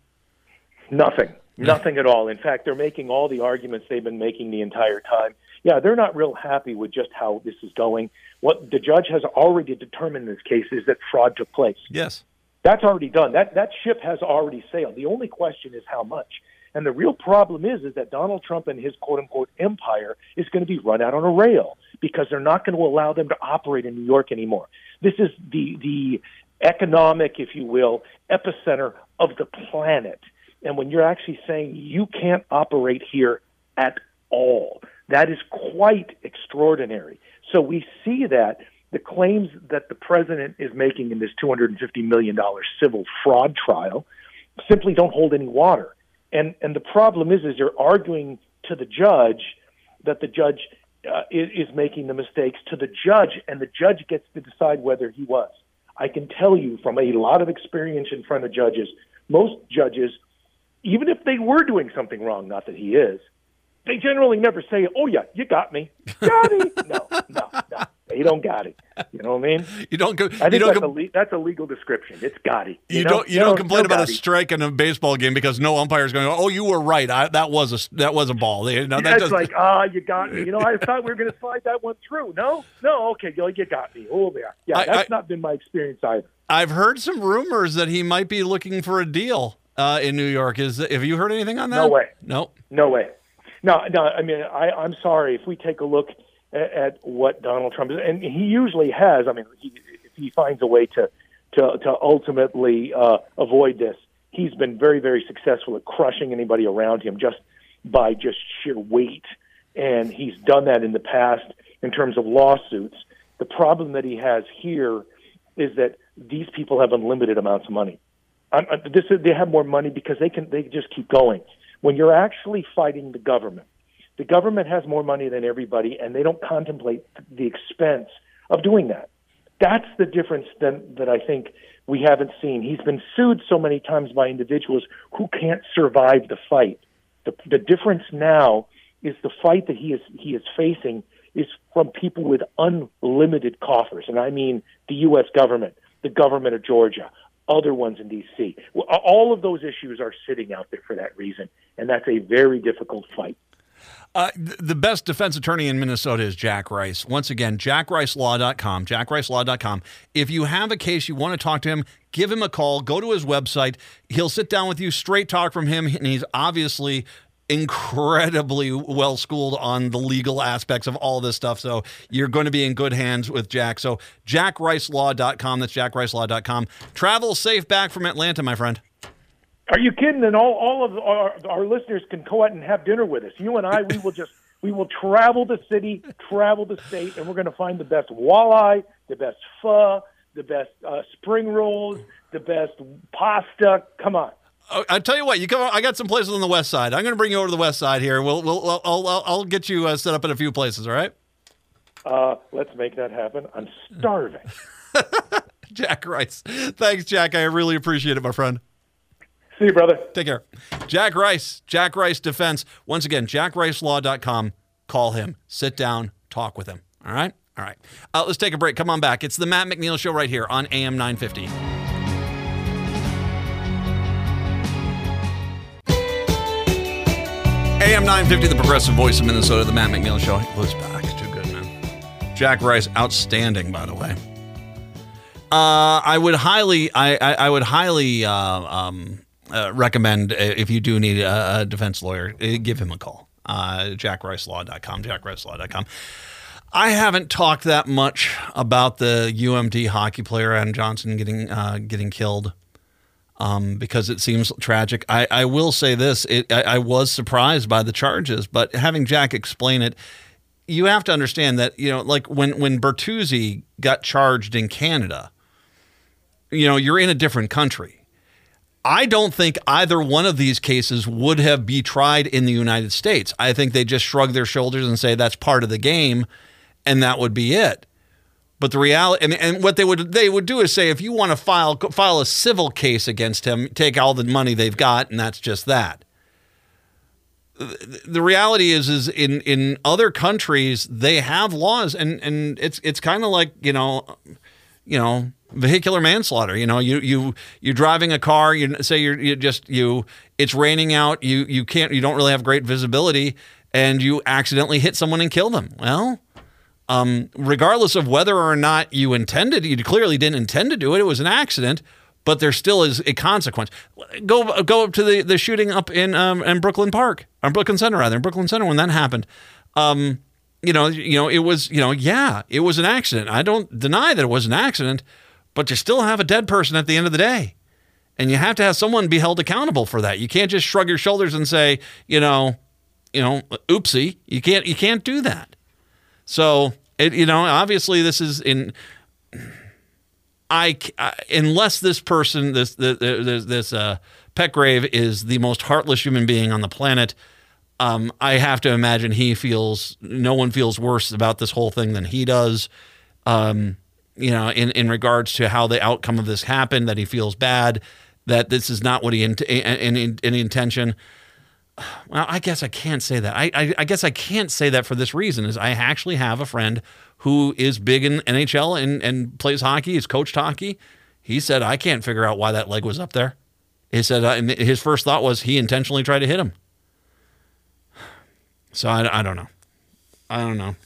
Nothing. Nothing at all. In fact, they're making all the arguments they've been making the entire time. Yeah, they're not real happy with just how this is going. What the judge has already determined in this case is that fraud took place. Yes. That's already done. That that ship has already sailed. The only question is how much. And the real problem is is that Donald Trump and his quote unquote empire is going to be run out on a rail because they're not going to allow them to operate in New York anymore. This is the the economic, if you will, epicenter of the planet. And when you're actually saying you can't operate here at all, that is quite extraordinary. So we see that the claims that the president is making in this $250 million civil fraud trial simply don't hold any water. And, and the problem is, is you're arguing to the judge that the judge uh, is, is making the mistakes to the judge, and the judge gets to decide whether he was. I can tell you from a lot of experience in front of judges, most judges, even if they were doing something wrong, not that he is, they generally never say, "Oh yeah, you got me, got me." no, no, no. They don't got it. You know what I mean? You don't. Go, I think don't that's, a le- that's a legal description. It's got it. You, know? don't. You don't complain no about a strike in a baseball game because no umpire is going. Oh, you were right. I, that was a that was a ball. They, no, that That's like, ah, you got me. You know, I thought we were going to slide that one through. No, no, okay, you you got me. Oh, yeah, yeah. I- That's I- not been my experience either. I've heard some rumors that he might be looking for a deal uh, in New York. Is have you heard anything on that? No way. No. No way. No, no. I mean, I, I'm sorry if we take a look at, at what Donald Trump is, and he usually has. I mean, he, if he finds a way to to, to ultimately uh, avoid this, he's been very, very successful at crushing anybody around him just by just sheer weight, and he's done that in the past in terms of lawsuits. The problem that he has here is that these people have unlimited amounts of money. I'm, uh, this is, they have more money because they can they just keep going. When you're actually fighting the government, the government has more money than everybody, and they don't contemplate the expense of doing that. That's the difference that, that I think we haven't seen. He's been sued so many times by individuals who can't survive the fight. The, the difference now is the fight that he is he is facing is from people with unlimited coffers, and I mean the U.S. government, the government of Georgia, other ones in D.C. All of those issues are sitting out there for that reason, and that's a very difficult fight. Uh, the best defense attorney in Minnesota is Jack Rice. Once again, jackricelaw.com, jackricelaw.com. If you have a case you want to talk to him, give him a call, go to his website. He'll sit down with you, straight talk from him, and he's obviously incredibly well schooled on the legal aspects of all this stuff. So you're going to be in good hands with Jack. So jackricelaw.com, that's jackricelaw.com. Travel safe back from Atlanta, my friend. Are you kidding? And all, all of our, our listeners can go out and have dinner with us. You and I, we will just we will travel the city, travel the state, and we're going to find the best walleye, the best pho, the best uh, spring rolls, the best pasta. Come on. Oh, I tell you what, you come. I got some places on the west side. I'm going to bring you over to the west side here. We'll, we'll, I'll, I'll, I'll get you uh, set up in a few places. All right, Uh, let's make that happen. I'm starving. Jack Rice. Thanks, Jack. I really appreciate it, my friend. See you, brother. Take care. Jack Rice, Jack Rice Defense. Once again, jackricelaw.com. Call him. Sit down. Talk with him. All right. All right. Uh, let's take a break. Come on back. It's the Matt McNeil Show right here on AM 950. AM 950, the progressive voice of Minnesota, the Matt McNeil Show. Who's back? Too good, man. Jack Rice, outstanding, by the way. Uh, I would highly, I, I, I would highly uh, um, uh, recommend uh, if you do need a, a defense lawyer, uh, give him a call. Uh, JackRiceLaw.com, JackRiceLaw.com. I haven't talked that much about the UMD hockey player Adam Johnson getting uh, getting killed um, because it seems tragic. I, I will say this: it, I, I was surprised by the charges, but having Jack explain it, you have to understand that you know, like when when Bertuzzi got charged in Canada, you know, you're in a different country. I don't think either one of these cases would have be tried in the United States. I think they just shrug their shoulders and say that's part of the game, and that would be it. But the reality, and, and what they would they would do is say, if you want to file file a civil case against him, take all the money they've got, and that's just that. The- reality is, is in in other countries they have laws, and and it's it's kind of like you know, you know, vehicular manslaughter. You know, you you you're driving a car. You say you're you just you. It's raining out. You you can't. You don't really have great visibility, and you accidentally hit someone and kill them. Well, um, regardless of whether or not you intended, you clearly didn't intend to do it. It was an accident, but there still is a consequence. Go go up to the, the shooting up in um, in Brooklyn Park, or Brooklyn Center rather, in Brooklyn Center when that happened. Um, you know, you know, it was you know, yeah, it was an accident. I don't deny that it was an accident, but you still have a dead person at the end of the day. And you have to have someone be held accountable for that. You can't just shrug your shoulders and say, you know, you know, oopsie. You can't you can't do that. So, it you know, obviously this is in I, I unless this person this this this uh Petgrave is the most heartless human being on the planet. Um, I have to imagine he feels no one feels worse about this whole thing than he does. Um, you know, in, in regards to how the outcome of this happened, that he feels bad, that this is not what he in, in, in, in intention. Well, I guess I can't say that. I, I, I guess I can't say that for this reason. Is I actually have a friend who is big in NHL and, and plays hockey. He's coached hockey. He said I can't figure out why that leg was up there. He said uh, his first thought was he intentionally tried to hit him. So I, I don't know. I don't know.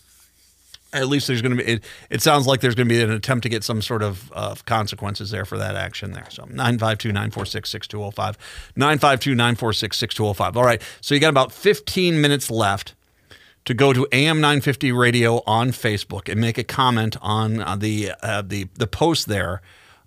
At least there's going to be. It, it sounds like there's going to be an attempt to get some sort of uh, consequences there for that action there. So 952 946 6205. 952 946 6205. All right. So you got about 15 minutes left to go to AM 950 Radio on Facebook and make a comment on uh, the uh, the the post there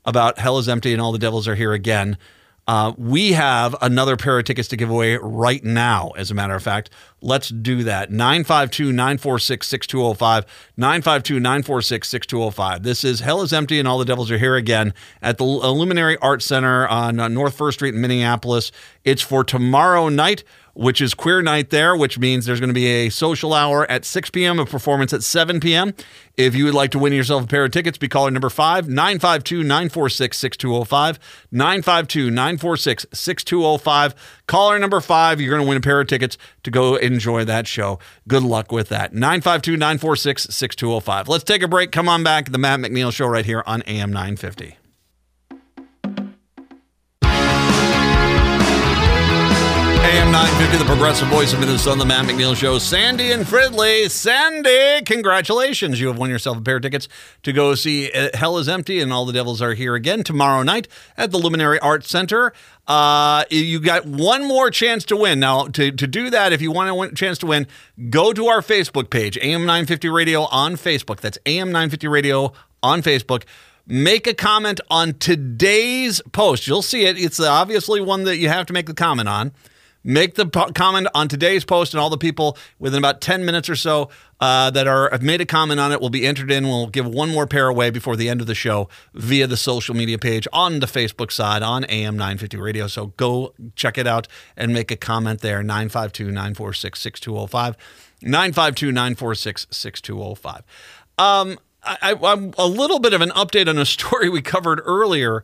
about hell is empty and all the devils are here again. Uh, we have another pair of tickets to give away right now, as a matter of fact. Let's do that. 952 946 6205. 952 946 6205. This is Hell is Empty and All the Devils Are Here again at the Luminary Art Center on uh, North First Street in Minneapolis. It's for tomorrow night which is Queer Night there, which means there's going to be a social hour at 6 p.m., a performance at 7 p.m. If you would like to win yourself a pair of tickets, be caller number 5 952 946 6205. 952 946 6205. Caller number 5, you're going to win a pair of tickets to go enjoy that show. Good luck with that. 952 946 6205. Let's take a break. Come on back. The Matt McNeil Show right here on AM 950. AM 950, the progressive voice of Minnesota, the Matt McNeil Show. Sandy and Fridley. Sandy, congratulations. You have won yourself a pair of tickets to go see uh, Hell is Empty and All the Devils Are Here again tomorrow night at the Luminary Arts Center. Uh, you got one more chance to win. Now, to, to do that, if you want a chance to win, go to our Facebook page, AM 950 Radio on Facebook. That's AM 950 Radio on Facebook make a comment on today's post. You'll see it. It's obviously one that you have to make the comment on. Make the po- comment on today's post, and all the people within about 10 minutes or so uh, that are have made a comment on it will be entered in. We'll give one more pair away before the end of the show via the social media page on the Facebook side on AM 950 Radio. So go check it out and make a comment there 952 946 6205. 952 946 6205. Um, I, I'm a little bit of an update on a story we covered earlier.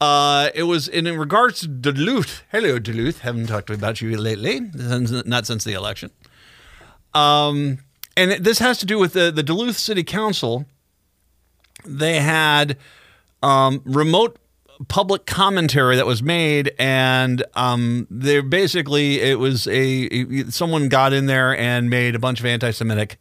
Uh, it was in, in regards to Duluth. Hello, Duluth. Haven't talked about you lately, not since the election. Um, and this has to do with the, the Duluth City Council. They had um, remote public commentary that was made, and um, they basically it was a someone got in there and made a bunch of anti-Semitic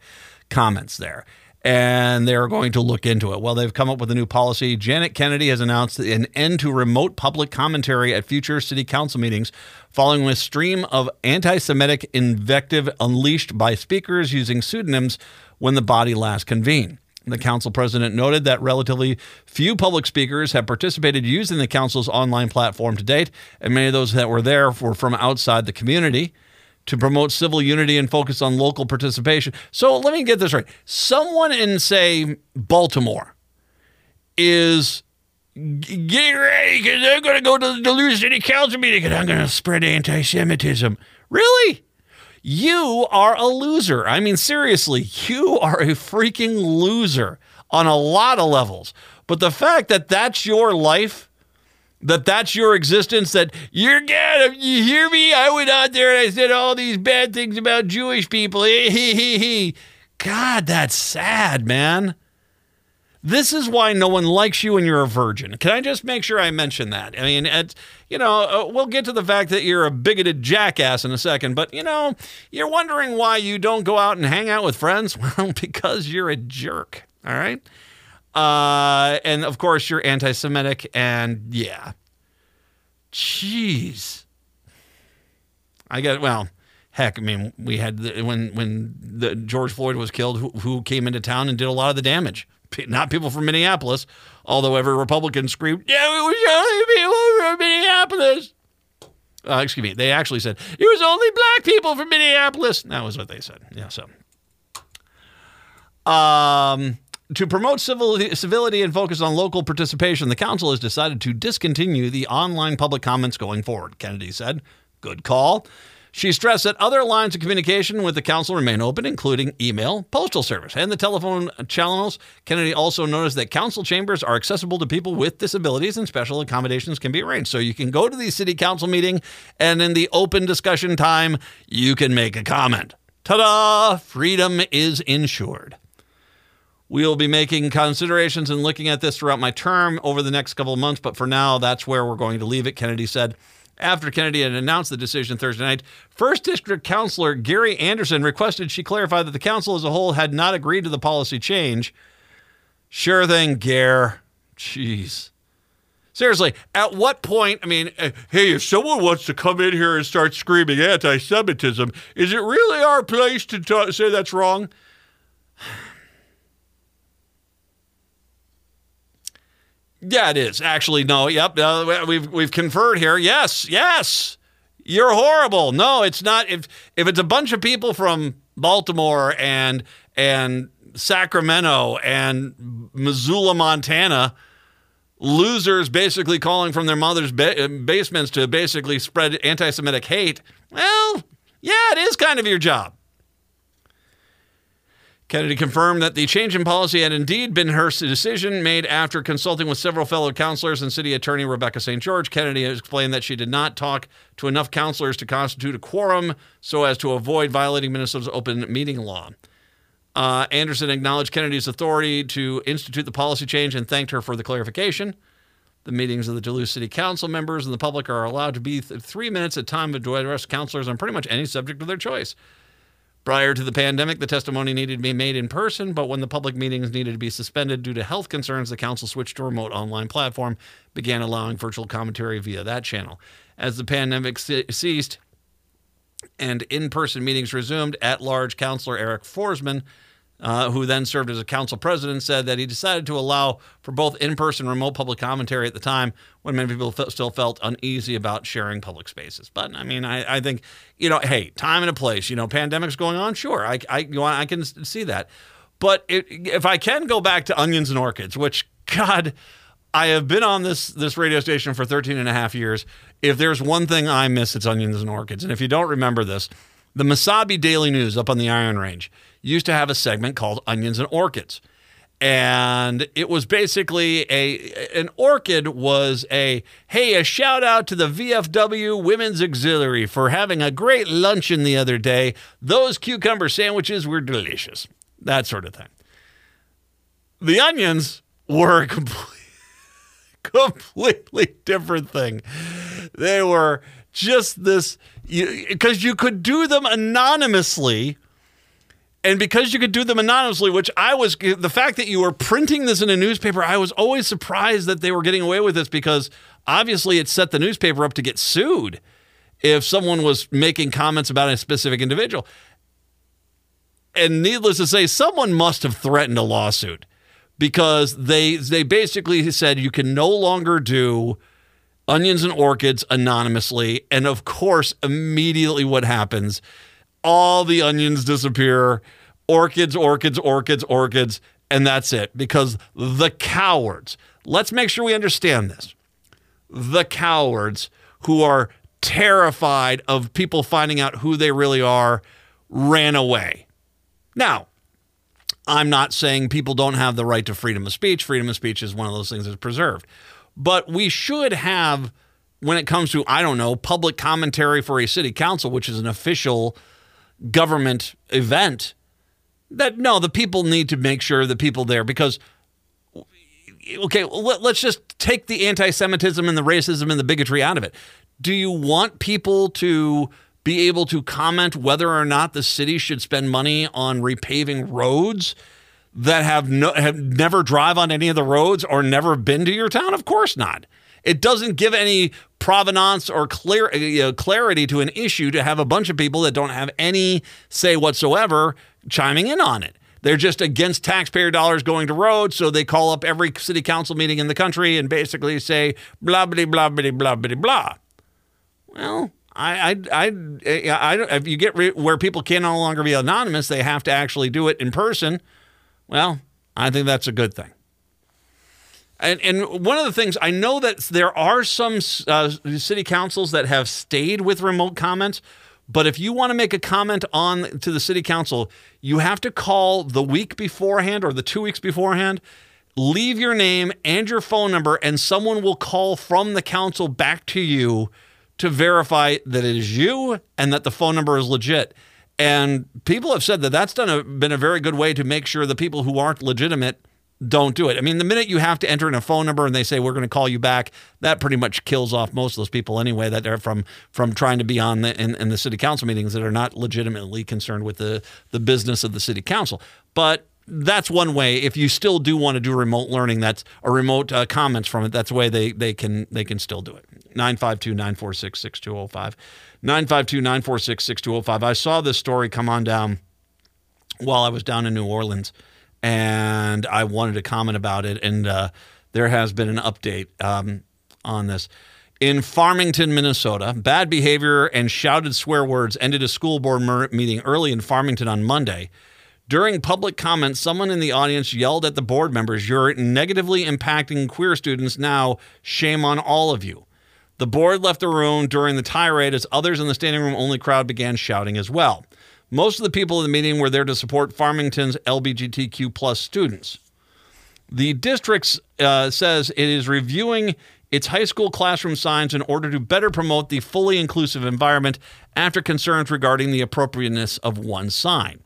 comments there and they're going to look into it. Well, they've come up with a new policy. Janet Kennedy has announced an end to remote public commentary at future city council meetings following a stream of anti Semitic invective unleashed by speakers using pseudonyms when the body last convened. The council president noted that relatively few public speakers have participated using the council's online platform to date, and many of those that were there were from outside the community to promote civil unity and focus on local participation. So let me get this right. Someone in, say, Baltimore is getting ready because they're going to go to the Duluth City Council meeting and I'm going to spread anti Semitism. Really? You are a loser. I mean, seriously, you are a freaking loser on a lot of levels. But the fact that that's your life that that's your existence that you're good you hear me? I went out there and i said all these bad things about jewish people. God that's sad man. This is why no one likes you and you're a virgin. Can i just make sure i mention that? I mean it's you know uh, we'll get to the fact that you're a bigoted jackass in a second but you know you're wondering why you don't go out and hang out with friends? Well because you're a jerk all right uh, and of course, you're anti Semitic, and yeah. Jeez. I get, well, heck, I mean, we had the, when when the George Floyd was killed, who, who came into town and did a lot of the damage. not people from Minneapolis, although every Republican screamed, yeah, it was only people from Minneapolis. Uh, excuse me. They actually said, it was only black people from Minneapolis. That was what they said. Yeah, so. Um, to promote civility, and focus on local participation, the council has decided to discontinue the online public comments going forward, Kennedy said. Good call. She stressed that other lines of communication with the council remain open, including email, postal service, and the telephone channels. Kennedy also noticed that council chambers are accessible to people with disabilities and special accommodations can be arranged. So you can go to the city council meeting, and in the open discussion time, you can make a comment. Ta da! Freedom is ensured. We'll be making considerations and looking at this throughout my term over the next couple of months, but for now, that's where we're going to leave it, Kennedy said. After Kennedy had announced the decision Thursday night, First District Councilor Gary Anderson requested she clarify that the council as a whole had not agreed to the policy change. Sure thing, Gare. Jeez. Seriously, at what point? I mean, uh, hey, if someone wants to come in here and start screaming anti Semitism, is it really our place to say that's wrong? Yeah, it is. Actually, no. Yep. Uh, we've we've conferred here. Yes. Yes. You're horrible. No, it's not. If if it's a bunch of people from Baltimore and and Sacramento and Missoula, Montana, losers basically calling from their mother's ba- basements to basically spread anti-Semitic hate. Well, yeah, it is kind of your job. Kennedy confirmed that the change in policy had indeed been her decision made after consulting with several fellow councilors and city attorney Rebecca St. George. Kennedy explained that she did not talk to enough councilors to constitute a quorum so as to avoid violating Minnesota's open meeting law. Uh, Anderson acknowledged Kennedy's authority to institute the policy change and thanked her for the clarification. The meetings of the Duluth City Council members and the public are allowed to be th- three minutes at time to address councilors on pretty much any subject of their choice. Prior to the pandemic, the testimony needed to be made in person, but when the public meetings needed to be suspended due to health concerns, the council switched to a remote online platform, began allowing virtual commentary via that channel. As the pandemic ceased and in person meetings resumed, at large councilor Arik Forsman uh, who then served as a council president, said that he decided to allow for both in person and remote public commentary at the time when many people f- still felt uneasy about sharing public spaces. But I mean, I, I, think, you know, hey, time and a place, you know, pandemic's going on. Sure, I, I, you know, I can see that. But it, if I can go back to onions and orchids, which, God, I have been on this this radio station for 13 and a half years. If there's one thing I miss, it's onions and orchids. And if you don't remember this, the Mesabi Daily News up on the Iron Range used to have a segment called Onions and Orchids. And it was basically a an orchid was a hey a shout out to the VFW Women's Auxiliary for having a great luncheon the other day. Those cucumber sandwiches were delicious. That sort of thing. The onions were a complete, completely different thing. They were just this because you, you could do them anonymously and because you could do them anonymously, which I was, the fact that you were printing this in a newspaper, I was always surprised that they were getting away with this because obviously it set the newspaper up to get sued if someone was making comments about a specific individual. And needless to say, someone must have threatened a lawsuit because they they basically said you can no longer do onions and orchids anonymously. And of course, immediately what happens all the onions disappear. Orchids, orchids, orchids, orchids, and that's it. Because the cowards, let's make sure we understand this. The cowards who are terrified of people finding out who they really are ran away. Now, I'm not saying people don't have the right to freedom of speech. Freedom of speech is one of those things that's preserved. But we should have, when it comes to, I don't know, public commentary for a city council, which is an official government event that no, the people need to make sure the people there because okay, let, us just take the anti-Semitism and the racism and the bigotry out of it. Do you want people to be able to comment whether or not the city should spend money on repaving roads that have no have never drive on any of the roads or never been to your town? Of course not. It doesn't give any provenance or clear uh, you know, clarity to an issue to have a bunch of people that don't have any say whatsoever chiming in on it. They're just against taxpayer dollars going to roads, so they call up every city council meeting in the country and basically say blah blah blah blah blah blah blah. Well, I, I, I, I, if you get re- where people can no longer be anonymous, they have to actually do it in person. Well, I think that's a good thing. And, and one of the things I know that there are some uh, city councils that have stayed with remote comments, but if you want to make a comment on to the city council, you have to call the week beforehand or the two weeks beforehand. Leave your name and your phone number, and someone will call from the council back to you to verify that it is you and that the phone number is legit. And people have said that that's done a, been a very good way to make sure the people who aren't legitimate don't do it. I mean, the minute you have to enter in a phone number and they say we're going to call you back, that pretty much kills off most of those people anyway that are from from trying to be on the in, in the city council meetings that are not legitimately concerned with the the business of the city council. But that's one way. If you still do want to do remote learning, that's a remote uh, comments from it. That's a way they they can they can still do it. 952 946 6205. 952 946 6205. I saw this story come on down while I was down in New Orleans and I wanted to comment about it. And uh, there has been an update um, on this. In Farmington, Minnesota, bad behavior and shouted swear words ended a school board meeting early in Farmington on Monday. During public comment, someone in the audience yelled at the board members, You're negatively impacting queer students now. Shame on all of you. The board left the room during the tirade as others in the standing room only crowd began shouting as well. Most of the people in the meeting were there to support Farmington's LGBTQ plus students. The district uh, says it is reviewing its high school classroom signs in order to better promote the fully inclusive environment after concerns regarding the appropriateness of one sign.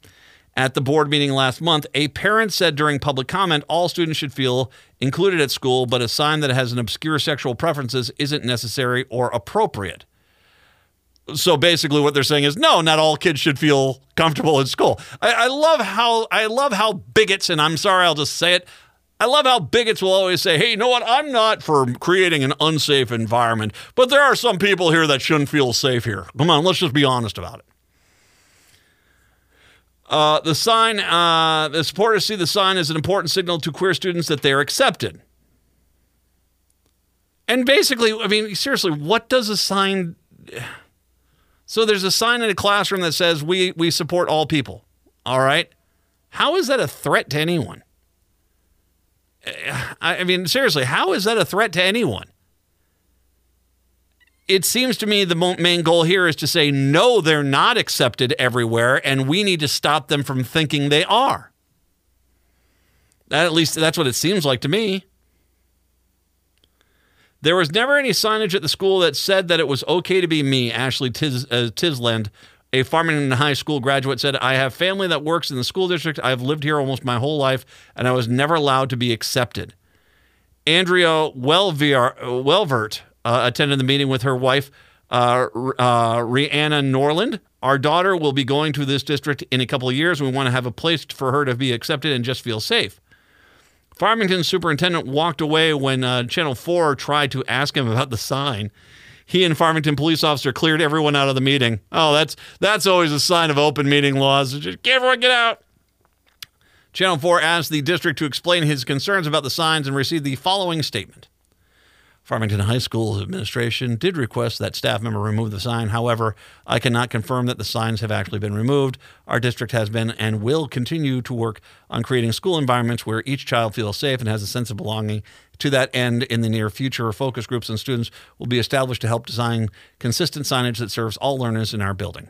At the board meeting last month, a parent said during public comment all students should feel included at school, but a sign that has an obscure sexual preferences isn't necessary or appropriate. So basically what they're saying is no not all kids should feel comfortable in school. I, I, love how i love how bigots and i'm sorry i'll just say it i love how bigots will always say hey you know what? I'm not for creating an unsafe environment but there are some people here that shouldn't feel safe here. Come on let's just be honest about it uh, the sign uh, the supporters see the sign as an important signal to queer students that they're accepted and basically i mean seriously what does a sign so there's a sign in a classroom that says we we support all people. All right? How is that a threat to anyone? I mean, seriously, how is that a threat to anyone? It seems to me the main goal here is to say, no, they're not accepted everywhere, and we need to stop them from thinking they are. That, at least that's what it seems like to me. There was never any signage at the school that said that it was okay to be me, Ashley Tis, uh, Tisland, a Farmington High School graduate, said, I have family that works in the school district. I've lived here almost my whole life, and I was never allowed to be accepted. Andrea Welvert uh, attended the meeting with her wife, uh, uh, Rihanna Norland. Our daughter will be going to this district in a couple of years. We want to have a place for her to be accepted and just feel safe. Farmington superintendent walked away when uh, Channel 4 tried to ask him about the sign. He and Farmington police officer cleared everyone out of the meeting. Oh, that's that's always a sign of open meeting laws. Just everyone get out. Channel 4 asked the district to explain his concerns about the signs and received the following statement. Farmington High School administration did request that staff member remove the sign. However, I cannot confirm that the signs have actually been removed. Our district has been and will continue to work on creating school environments where each child feels safe and has a sense of belonging. To that end, in the near future, focus groups and students will be established to help design consistent signage that serves all learners in our building.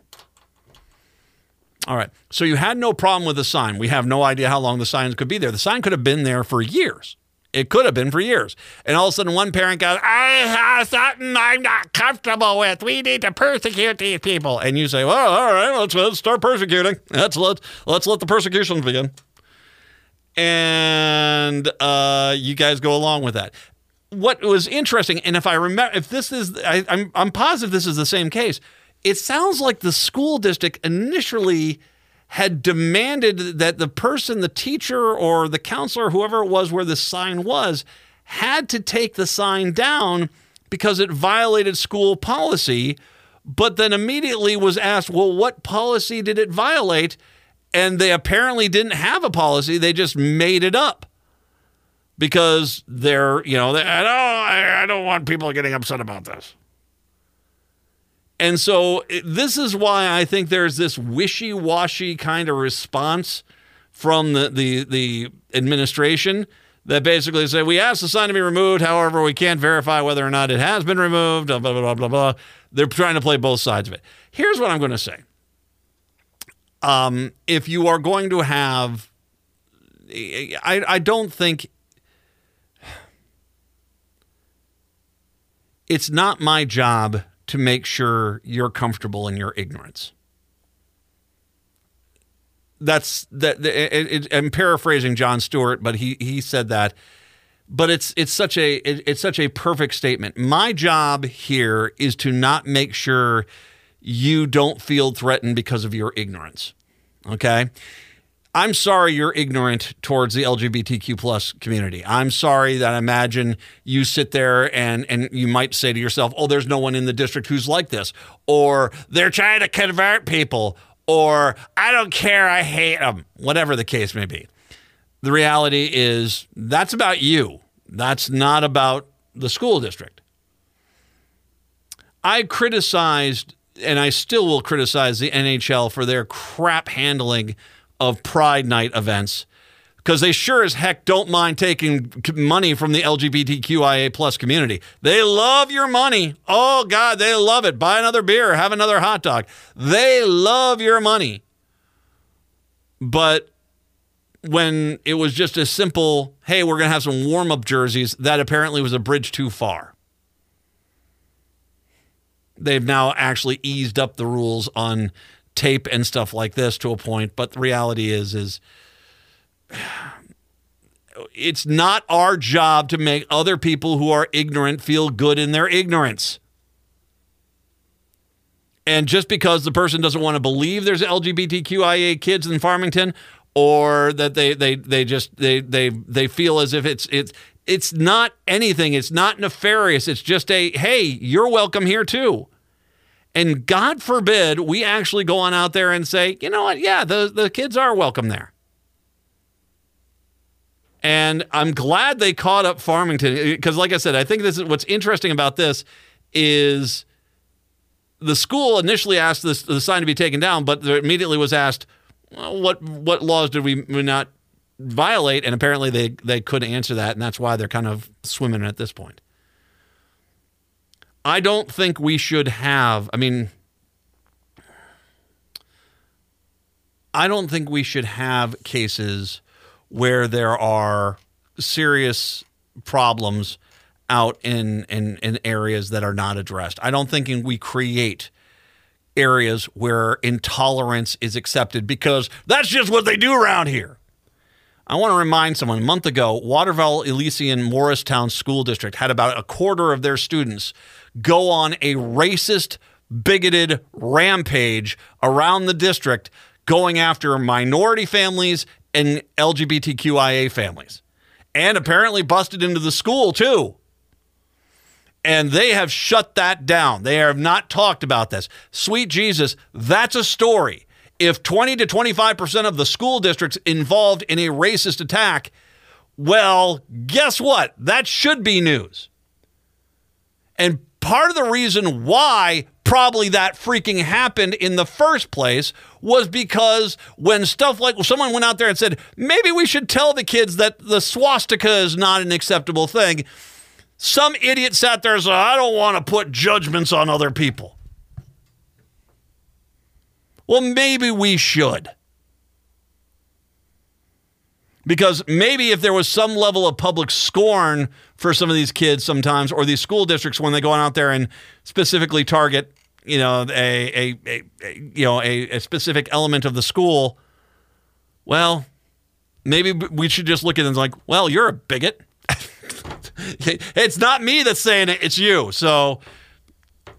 All right. So you had no problem with the sign. We have no idea how long the signs could be there. The sign could have been there for years. It could have been for years. And all of a sudden, one parent goes, I have something I'm not comfortable with. We need to persecute these people. And you say, well, all right, let's, let's start persecuting. Let's let, let's let the persecutions begin. And uh, you guys go along with that. What was interesting, and if I remember, if this is, I, I'm, I'm positive this is the same case, it sounds like the school district initially had demanded that the person, the teacher or the counselor, whoever it was where the sign was, had to take the sign down because it violated school policy, but then immediately was asked, well, what policy did it violate? And they apparently didn't have a policy, they just made it up because they're, you know, they, I, don't, I, I don't want people getting upset about this. And so this is why I think there's this wishy-washy kind of response from the, the, the administration that basically say we asked the sign to be removed, however, we can't verify whether or not it has been removed, blah, blah, blah, blah, blah. They're trying to play both sides of it. Here's what I'm going to say. Um, if you are going to have, I, I don't think it's not my job to make sure you're comfortable in your ignorance. That's that. It, it, I'm paraphrasing Jon Stewart, but he he said that. But it's it's such a it, it's such a perfect statement. My job here is to not make sure you don't feel threatened because of your ignorance. Okay. I'm sorry you're ignorant towards the LGBTQ plus community. I'm sorry that I imagine you sit there and and you might say to yourself, "Oh, there's no one in the district who's like this," or "They're trying to convert people," or "I don't care, I hate them." Whatever the case may be. The reality is that's about you. That's not about the school district. I criticized and I still will criticize the NHL for their crap handling of Pride Night events because they sure as heck don't mind taking money from the LGBTQIA plus community. They love your money. Oh God, they love it. Buy another beer, have another hot dog. They love your money. But when it was just a simple, hey, we're going to have some warm up jerseys, that apparently was a bridge too far. They've now actually eased up the rules on tape and stuff like this to a point, but the reality is is it's not our job to make other people who are ignorant feel good in their ignorance. And just because the person doesn't want to believe there's LGBTQIA kids in Farmington or that they they they just they they they feel as if it's it's it's not anything, it's not nefarious, it's just a hey, you're welcome here too. And God forbid we actually go on out there and say, you know what? Yeah, the, the kids are welcome there. And I'm glad they caught up Farmington uh, because, like I said, I think this is what's interesting about this is the school initially asked this, the sign to be taken down, but immediately was asked, well, what what laws did we not violate? And apparently they they couldn't answer that, and that's why they're kind of swimming at this point. I don't think we should have, I mean, I don't think we should have cases where there are serious problems out in, in, in areas that are not addressed. I don't think we create areas where intolerance is accepted because that's just what they do around here. I want to remind someone a month ago, Waterville Elysian Morristown School District had about a quarter of their students go on a racist, bigoted rampage around the district going after minority families and LGBTQIA families. And apparently busted into the school too. And they have shut that down. They have not talked about this. Sweet Jesus, that's a story. If 20 to 25% of the school districts involved in a racist attack, well, guess what? That should be news. And part of the reason why probably that freaking happened in the first place was because when stuff like someone went out there and said maybe we should tell the kids that the swastika is not an acceptable thing some idiot sat there and said i don't want to put judgments on other people. Well maybe we should. Because maybe if there was some level of public scorn for some of these kids sometimes or these school districts when they go out there and specifically target you know a, a, a, a you know a, a specific element of the school well maybe we should just look at it and like well you're a bigot. It's not me that's saying it it's you. So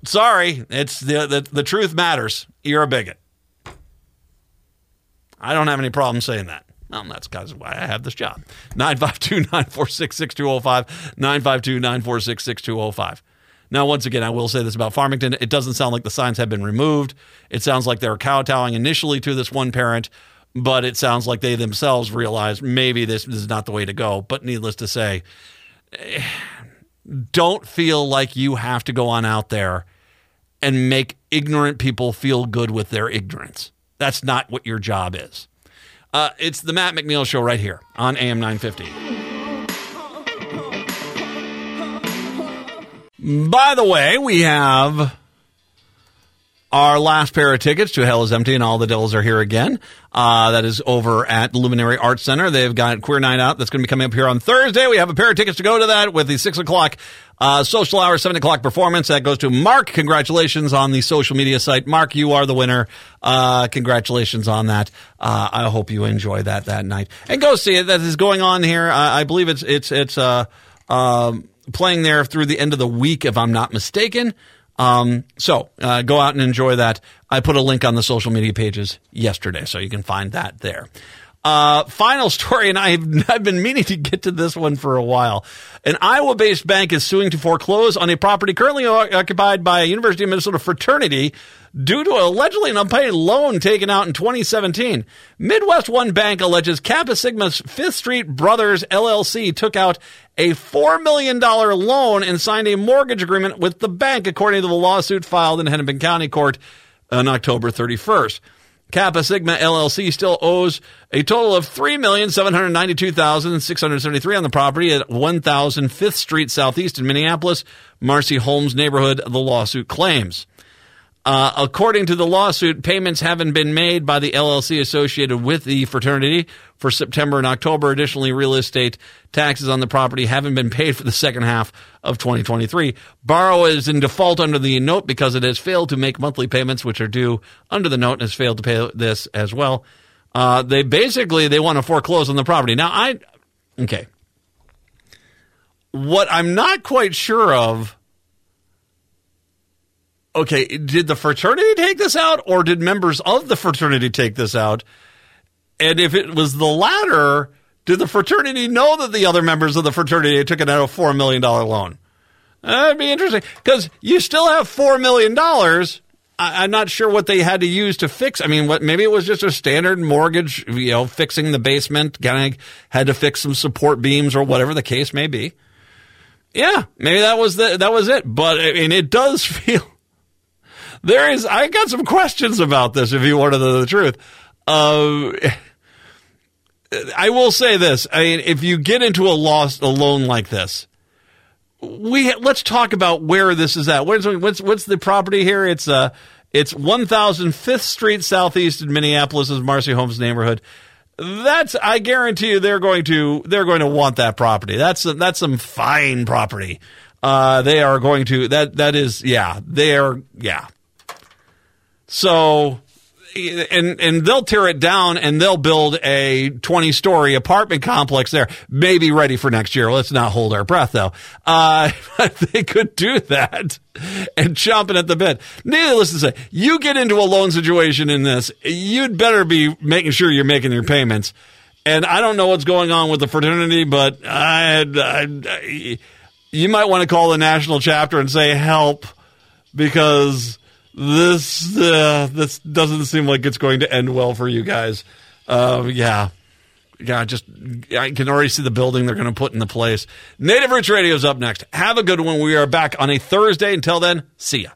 sorry it's the, the the truth matters. You're a bigot. I don't have any problem saying that well, that's why I have this job. 952 946 6205. 952 946 6205. Now, once again, I will say this about Farmington. It doesn't sound like the signs have been removed. It sounds like they were kowtowing initially to this one parent but it sounds like they themselves realize maybe this is not the way to go. But needless to say, don't feel like you have to go on out there and make ignorant people feel good with their ignorance. That's not what your job is. Uh, it's the Matt McNeil Show right here on AM 950. By the way, we have our last pair of tickets to Hell is Empty and All the Devils Are Here Again. Uh, that is over at the Luminary Arts Center. They've got Queer Night Out that's going to be coming up here on Thursday. We have a pair of tickets to go to that with the 6 o'clock uh, social hour, 7 o'clock performance. That goes to Mark. Congratulations on the social media site. Mark, you are the winner. Uh, congratulations on that. Uh, I hope you enjoy that that night. And go see it. That is going on here. I believe it's, it's, it's, uh, um, playing there through the end of the week, if I'm not mistaken. Um, so uh, go out and enjoy that. I put a link on the social media pages yesterday, so you can find that there. Uh, final story, and I've, I've been meaning to get to this one for a while. An Iowa based bank is suing to foreclose on a property currently occupied by a University of Minnesota fraternity due to allegedly an unpaid loan taken out in 2017. Midwest One Bank alleges Kappa Sigma's Fifth Street Brothers LLC took out a $4 million loan and signed a mortgage agreement with the bank, according to the lawsuit filed in Hennepin County Court on October 31st. Kappa Sigma LLC still owes a total of 3,792,673 on the property at 1000 Fifth Street Southeast in Minneapolis, Marcy Holmes neighborhood, the lawsuit claims. Uh, according to the lawsuit, payments haven't been made by the LLC associated with the fraternity for September and October. Additionally, real estate taxes on the property haven't been paid for the second half of 2023. Borrow is in default under the note because it has failed to make monthly payments, which are due under the note, and has failed to pay this as well. Uh, they basically they want to foreclose on the property. Now, I okay. What I'm not quite sure of okay, did the fraternity take this out or did members of the fraternity take this out? And if it was the latter, did the fraternity know that the other members of the fraternity took out a $4 million loan? That'd be interesting because you still have $4 million. I, am not sure what they had to use to fix. I mean, what maybe it was just a standard mortgage, you know, fixing the basement, kind of had to fix some support beams or whatever the case may be. Yeah, maybe that was the, that was it. But I mean, it does feel there is. I got some questions about this. If you want to know the truth, uh, I will say this. I mean, if you get into a loss a loan like this, we let's talk about where this is at. What's what's, what's the property here? It's uh it's 1005th Street Southeast in Minneapolis, is Marcy Holmes neighborhood. That's I guarantee you they're going to they're going to want that property. That's that's some fine property. Uh, they are going to that that is yeah they are yeah so, and and they'll tear it down and they'll build a 20 story apartment complex there. Maybe ready for next year. Let's not hold our breath though. Uh, they could do that and chomping at the bit. Needless to say, you get into a loan situation in this, you'd better be making sure you're making your payments. And I don't know what's going on with the fraternity, but I, I, I you might want to call the national chapter and say help because this uh, this doesn't seem like it's going to end well for you guys. Uh, yeah. Yeah, just I can already see the building they're going to put in the place. Native Roots Radio is up next. Have a good one. We are back on a Thursday. Until then, see ya.